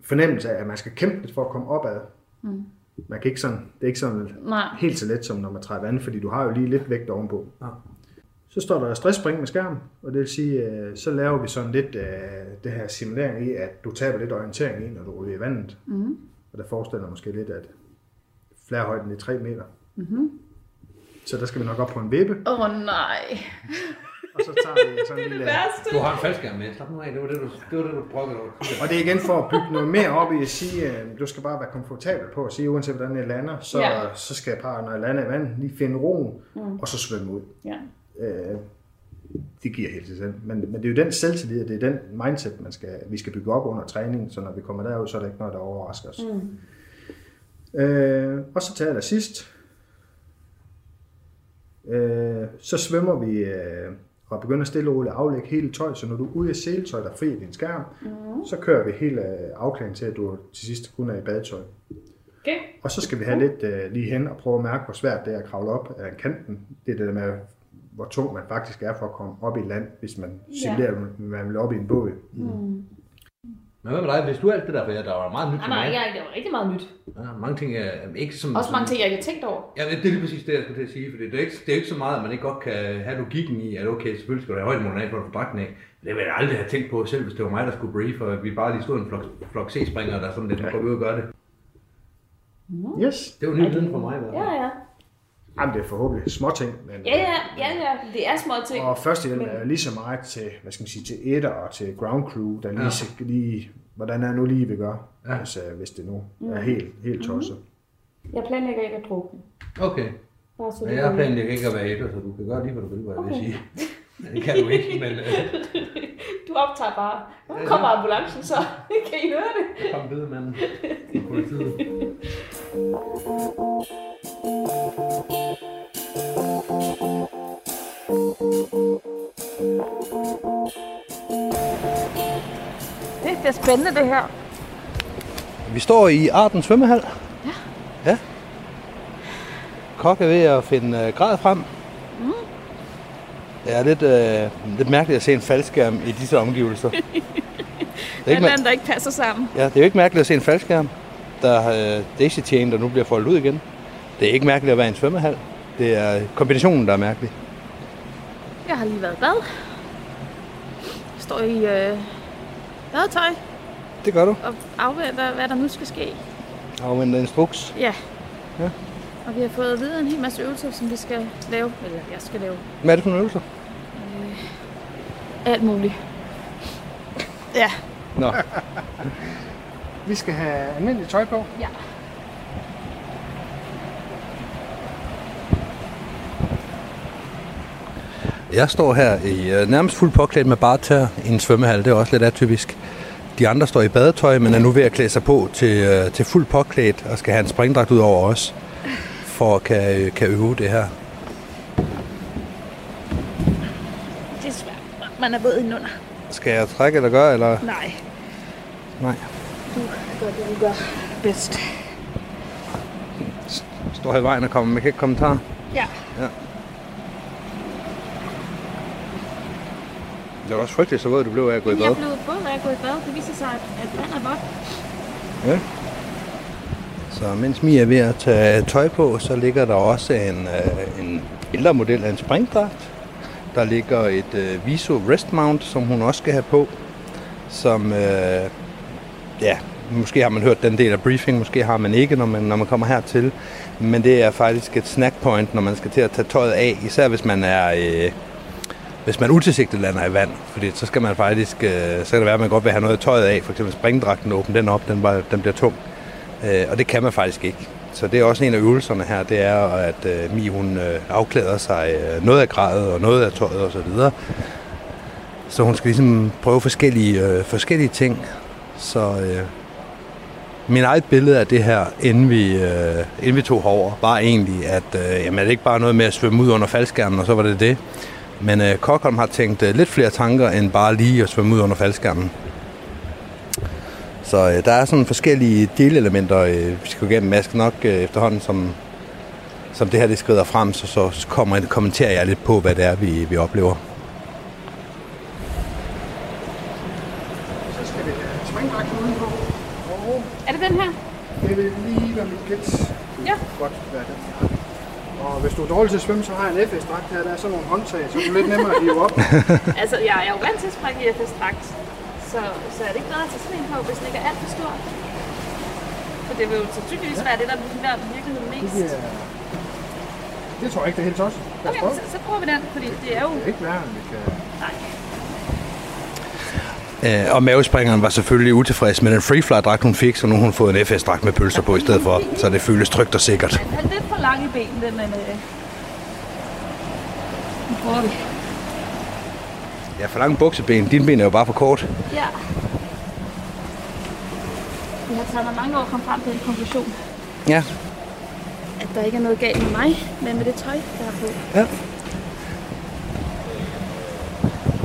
fornemmelse af, at man skal kæmpe lidt for at komme opad. Mm. Man kan ikke sådan, det er ikke sådan Nej. helt så let som når man træder vand, fordi du har jo lige lidt vægt ovenpå. Ja. Så står der stressspring med skærm, og det vil sige, øh, så laver vi sådan lidt øh, det her simulering i, at du taber lidt orientering i, når du ryger i vandet. Mm. Og der forestiller måske lidt, at flærhøjden er 3 meter. Mm-hmm. Så der skal vi nok op på en vippe, Åh oh, nej. og så tager vi sådan en lille... Du har en faldskærm med. Slap nu af. Det var det, du, det, var det, du brokkede over. Og det er igen for at bygge noget mere op i at sige, at du skal bare være komfortabel på at sige, uanset hvordan jeg lander, så, Ja. så skal jeg bare, når jeg lander i vandet, lige finde roen, mm. og så svømme ud. Ja. Øh, det giver helt sig selv. Men, men det er jo den selvtillid, det er den mindset, man skal, vi skal bygge op under træning, så når vi kommer derud, så er der ikke noget, der overrasker os. Mm. Øh, og så til allersidst, øh, så svømmer vi øh, og begynder stille og roligt at aflægge hele tøj, så når du er ude af seletøj, der er fri i din skærm, mm. så kører vi hele øh, afklædningen til, at du til sidst kun er i badetøj. Okay. Og så skal vi have lidt øh, lige hen og prøve at mærke, hvor svært det er at kravle op af kanten. Det er det der med, hvor tung man faktisk er for at komme op i land, hvis man simulerer, at man vil op i en båd. Mm. Men hvad med dig? Hvis du alt det der, for jer, der var meget nyt Nej, for nej, jeg, det var rigtig meget nyt. Ja, mange ting er ikke som... Også mange ting, jeg ikke har tænkt over. Ja, det er lige præcis det, jeg skulle til at sige, for det er ikke, det er ikke så meget, at man ikke godt kan have logikken i, at okay, selvfølgelig skal du have højdemålen af for at få dragten af. Det ville jeg aldrig have tænkt på selv, hvis det var mig, der skulle brief, og vi bare lige stod en flok, flok C-springere, der sådan lidt ja. ud og gøre det. Yes. Det var ny viden for mig. fald. Ja, ja. Jamen, det er forhåbentlig små ting, men Ja, ja, ja, ja. Det er små ting. Og førstehjælp er lige så meget til, hvad skal man sige, til etter og til ground crew, der lige, Ja. ja. lige hvordan er nu lige vi gør, Ja. ja. hvis, øh, det nu er helt, helt tosset. Jeg planlægger ikke at drukne. Okay. Bare så Men jeg er- planlægger ikke at være etter, så du kan gøre lige, hvad du vil, hvad jeg vil Okay. sige. Men det kan du ikke, men øh, Du optager bare. Nu kommer ambulancen, så kan I høre det. kom videre, mand. I politiet. Det bliver spændende, det her. Vi står i Arden svømmehal. Ja. Ja. Kok er ved at finde øh, grad frem. Mm. Det er lidt, øh, lidt mærkeligt at se en faldskærm i disse omgivelser. det, er ikke, ma- der ikke passer sammen. ja, det er jo ikke mærkeligt at se en faldskærm, der øh, daisy chain, der nu bliver foldet ud igen. Det er ikke mærkeligt at være i en svømmehal. Det er kombinationen, der er mærkelig. Jeg har lige været i bad. Står i øh, badetøj Det gør du. og afventer, hvad der nu skal ske. Afventer instruks. Ja. Ja. Og vi har fået at vide en hel masse øvelser, som vi skal lave. Eller jeg skal lave. Hvad er det for nogle øvelser? Alt muligt. Ja. Nå, Vi skal have almindeligt tøj på. Ja. Jeg står her i øh, nærmest fuld påklædt med bartær i en svømmehal. Det er også lidt atypisk. De andre står i badetøj, men er nu ved at klæde sig på til, øh, til fuld påklædt og skal have en springdragt ud over os, for at kan, øh, kan øve det her. Det er svært. Man er våd indenunder. Skal jeg trække eller gøre, eller? Nej. Nej. Du gør det, du gør bedst. Står i vejen og kommer med ikke kommentar. Ja. Ja. Det var også frygteligt, så våd du blev af at gå i Jeg bad. blev både af at gå i bad. Det viser sig, at vand er vådt. Ja. Så mens Mia er ved at tage tøj på, så ligger der også en, øh, en ældre model af en springdragt. Der ligger et øh, Viso Rest Mount, som hun også skal have på. Som, øh, ja, måske har man hørt den del af briefing, måske har man ikke, når man, når man kommer hertil. Men det er faktisk et snack point, når man skal til at tage tøjet af, især hvis man er... Øh, hvis man utilsigtet lander i vand, fordi så skal man faktisk, øh, så kan det være, at man godt vil have noget af tøjet af, for eksempel springdragten, åbne den op, den, bare, den bliver tung. Øh, og det kan man faktisk ikke. Så det er også en af øvelserne her, det er, at øh, Mi hun øh, afklæder sig øh, noget af gradet og noget af tøjet og så videre. Så hun skal ligesom prøve forskellige, øh, forskellige ting. Så øh, min eget billede af det her, inden vi, øh, inden vi tog herover, var egentlig, at øh, jamen, er det ikke bare noget med at svømme ud under faldskærmen, og så var det det. Men øh, Kokholm har tænkt øh, lidt flere tanker, end bare lige at svømme ud under faldskærmen. Så øh, der er sådan forskellige delelementer, øh, vi skal gå igennem. Jeg skal nok øh, efterhånden, som, som det her det skrider frem, så, så kommer, kommenterer jeg lidt på, hvad det er, vi, vi oplever. Så skal vi have springdragten udenpå. Er det den her? det vil lige være mit gæt. Ja. Godt være. Og hvis du er dårlig til at svømme, så har jeg en FS-dragt her. Der er sådan nogle håndtag, så er det lidt nemmere at hive op. Altså, jeg er jo vant til at springe i FS-dragt. Så, så er det ikke bedre at tage sådan en på, hvis den ikke er alt for stor? For det vil jo sandsynligvis være det, der i virkeligheden Det, mest. bliver... det tror jeg ikke, det er helt tosset. Okay, så, så prøver vi den, fordi det er jo... Det er ikke værre, end vi kan... Nej. Øh, og mavespringeren var selvfølgelig utilfreds med den freefly-dragt, hun fik, så nu har hun fået en FS-dragt med pølser på i stedet for, så det føles trygt og sikkert. Den er lidt for lang i benene, men... Øh... Nu prøver vi. Ja, for lange bukseben. Dine ben er jo bare for kort. Ja. Det har taget mig mange år at komme frem til en konklusion. Ja. At der ikke er noget galt med mig, men med det tøj, der er på. Ja.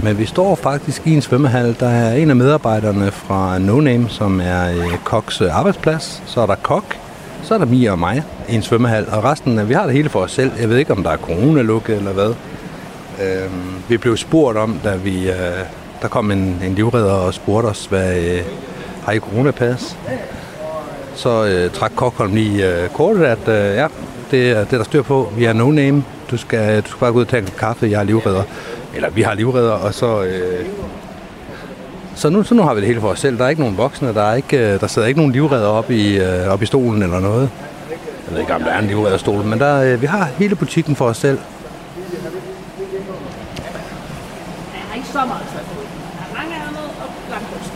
Men vi står faktisk i en svømmehal. Der er en af medarbejderne fra No Name, som er øh, Koks øh, arbejdsplads. Så er der Kok, så er der Mia og mig i en svømmehal. Og resten, vi har det hele for os selv. Jeg ved ikke, om der er coronalukket eller hvad. Øhm, vi blev spurgt om, da vi, øh, der kom en, en livredder og spurgte os, hvad øh, har I coronapas? Så øh, trak Kokholm lige øh, kortet, at øh, ja, det er det, der styr på. Vi er no name. Du skal, du skal bare gå ud og tage en kaffe. Jeg er livredder. Eller vi har livredder, og så... Øh, så nu, så nu har vi det hele for os selv. Der er ikke nogen voksne, der, er ikke, øh, der sidder ikke nogen livredder op i, øh, op i stolen eller noget. Jeg ved ikke, om der er en livredderstol, men der, øh, vi har hele butikken for os selv. Jeg har ikke så meget tøj på. Der er mange ærmer og lang bryst.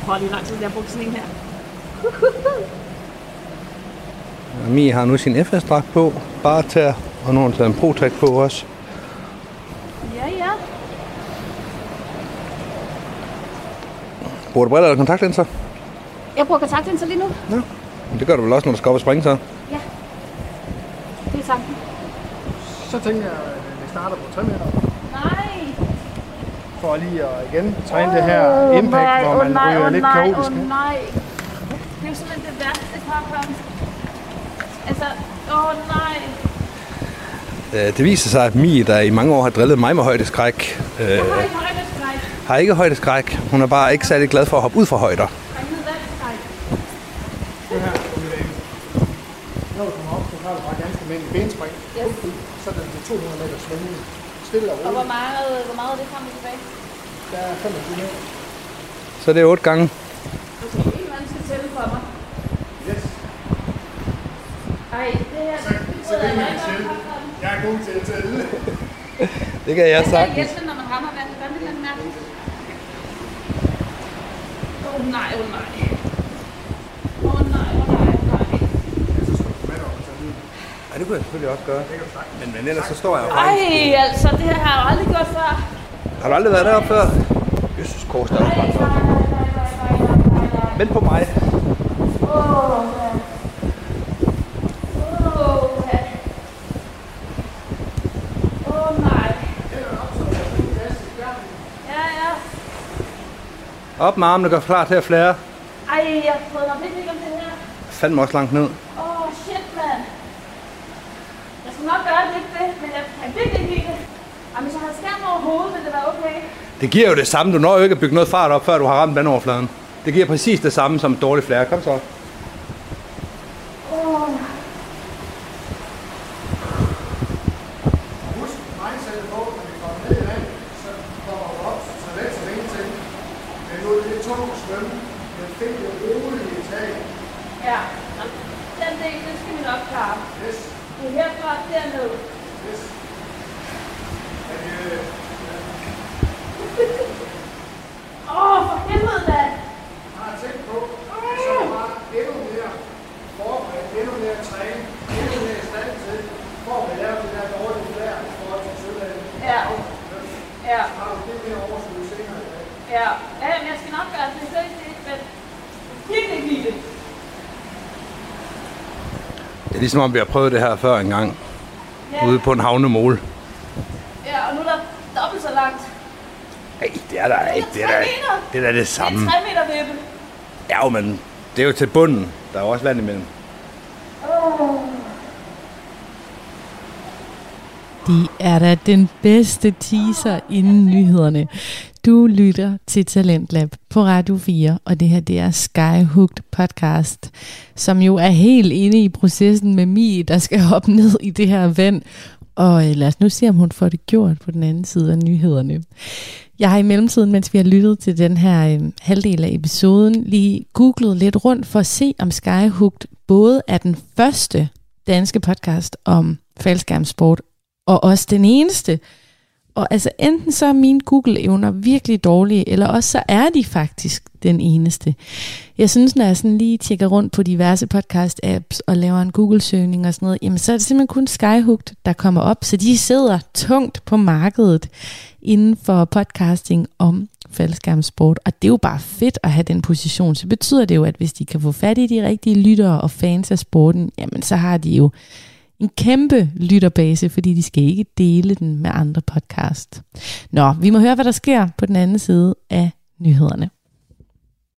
Hvor er det lang tid, jeg har brugt sådan en her. Og Mie har nu sin FS-dragt på, bare tær, og nu har hun taget en pro på også. Ja, ja. Bruger du briller eller kontaktlinser? Jeg bruger kontaktlinser lige nu. Ja. Men det gør du vel også, når du skal op og springe så? Ja. Det er tanken. Så tænker jeg, at vi starter på 3 meter. Nej. For lige at igen træne det her impact, hvor man nej, ryger åh lidt nej, kaotisk. Åh nej. Det er jo simpelthen det værste påkom. Altså, åh nej. Øh, Det viser sig, at Mie, der i mange år har drillet mig med højdeskræk, øh, Jeg har ikke højdeskræk. har ikke højdeskræk. Hun er bare ikke særlig glad for at hoppe ud fra højder. Jeg har ikke vandskræk. Når du kommer op, så har du bare ganske almindelig benspring. Yes. Så er det til 200 meter svømning. Stille og Og hvor roligt. meget, hvor meget er det frem og tilbage? Der er 25 meter. Så det er otte gange. Okay, en eller anden skal tælle for mig. Ej, det her, det så bryder jeg er. Jeg er god til at tælle. Det kan jeg Jeg kan sagtens. hjælpe, når man rammer vandet. Hvad vil man mærke? Åh oh, nej, åh oh, nej. Åh oh, nej, åh oh, nej, åh oh, nej. Ja, det kunne jeg selvfølgelig også gøre. Men, men ellers så står jeg jo faktisk. Ej, altså, det her har jeg jo aldrig gjort før. Har du aldrig været deroppe før? Jesus, kors, der er nej. Vent på mig. Åh, ja. Åh, ja. Åh, nej. Ja, ja. Op med armene, gør klar til at flære. Ej, jeg prøvede mig virkelig ikke om det her. Fandme også langt ned. Åh, oh, shit, mand. Jeg skal nok gøre lidt det, men jeg kan virkelig ikke lide det. Ej, hvis jeg havde skærm over hovedet, ville det være okay. Det giver jo det samme. Du når jo ikke at bygge noget fart op, før du har ramt vandoverfladen. Det giver præcis det samme som et dårligt flære. Kom så. Åh. Husk mindsetet på, når vi kommer ned i vand, så kommer du op så let som ingenting. Men nu er det lidt tungt at svømme, men find det rolige tag. Ja, Nå, den del, det skal vi nok klare. Yes, Det er herfra derned. yes. Adjø. Åh, oh, for helvede da. Har tænkt på, så bare endnu mere forberedt, endnu mere træning, endnu mere i stand til, for at lave det der dårlige flær i forhold til sølandet. Ja. Ja, Har du det mere overskud senere i dag? ja. Ja, men jeg skal nok gøre det. Det er slet ikke det, men virkelig ikke lide det. Det er ligesom om, vi har prøvet det her før en gang. Ja, Ude på en havnemole. ja og nu er der dobbelt så langt. Nej, det er der ikke. Det er da, det er det samme. Det er 3 meter vippe. Ja, men det er jo til bunden. Der er jo også vand imellem. De er da den bedste teaser inden nyhederne. Du lytter til Talentlab på Radio 4, og det her det er Skyhooked podcast, som jo er helt inde i processen med Mie, der skal hoppe ned i det her vand. Og øh, lad os nu se, om hun får det gjort på den anden side af nyhederne. Jeg har i mellemtiden, mens vi har lyttet til den her øh, halvdel af episoden, lige googlet lidt rundt for at se, om Skyhooked både er den første danske podcast om faldskærmsport, og også den eneste. Og altså enten så er mine Google-evner virkelig dårlige, eller også så er de faktisk den eneste. Jeg synes, når jeg sådan lige tjekker rundt på diverse podcast-apps og laver en Google-søgning og sådan noget, jamen så er det simpelthen kun Skyhooked, der kommer op. Så de sidder tungt på markedet inden for podcasting om faldskærmsport. Og det er jo bare fedt at have den position. Så betyder det jo, at hvis de kan få fat i de rigtige lyttere og fans af sporten, jamen så har de jo en kæmpe lytterbase, fordi de skal ikke dele den med andre podcast. Nå, vi må høre, hvad der sker på den anden side af nyhederne.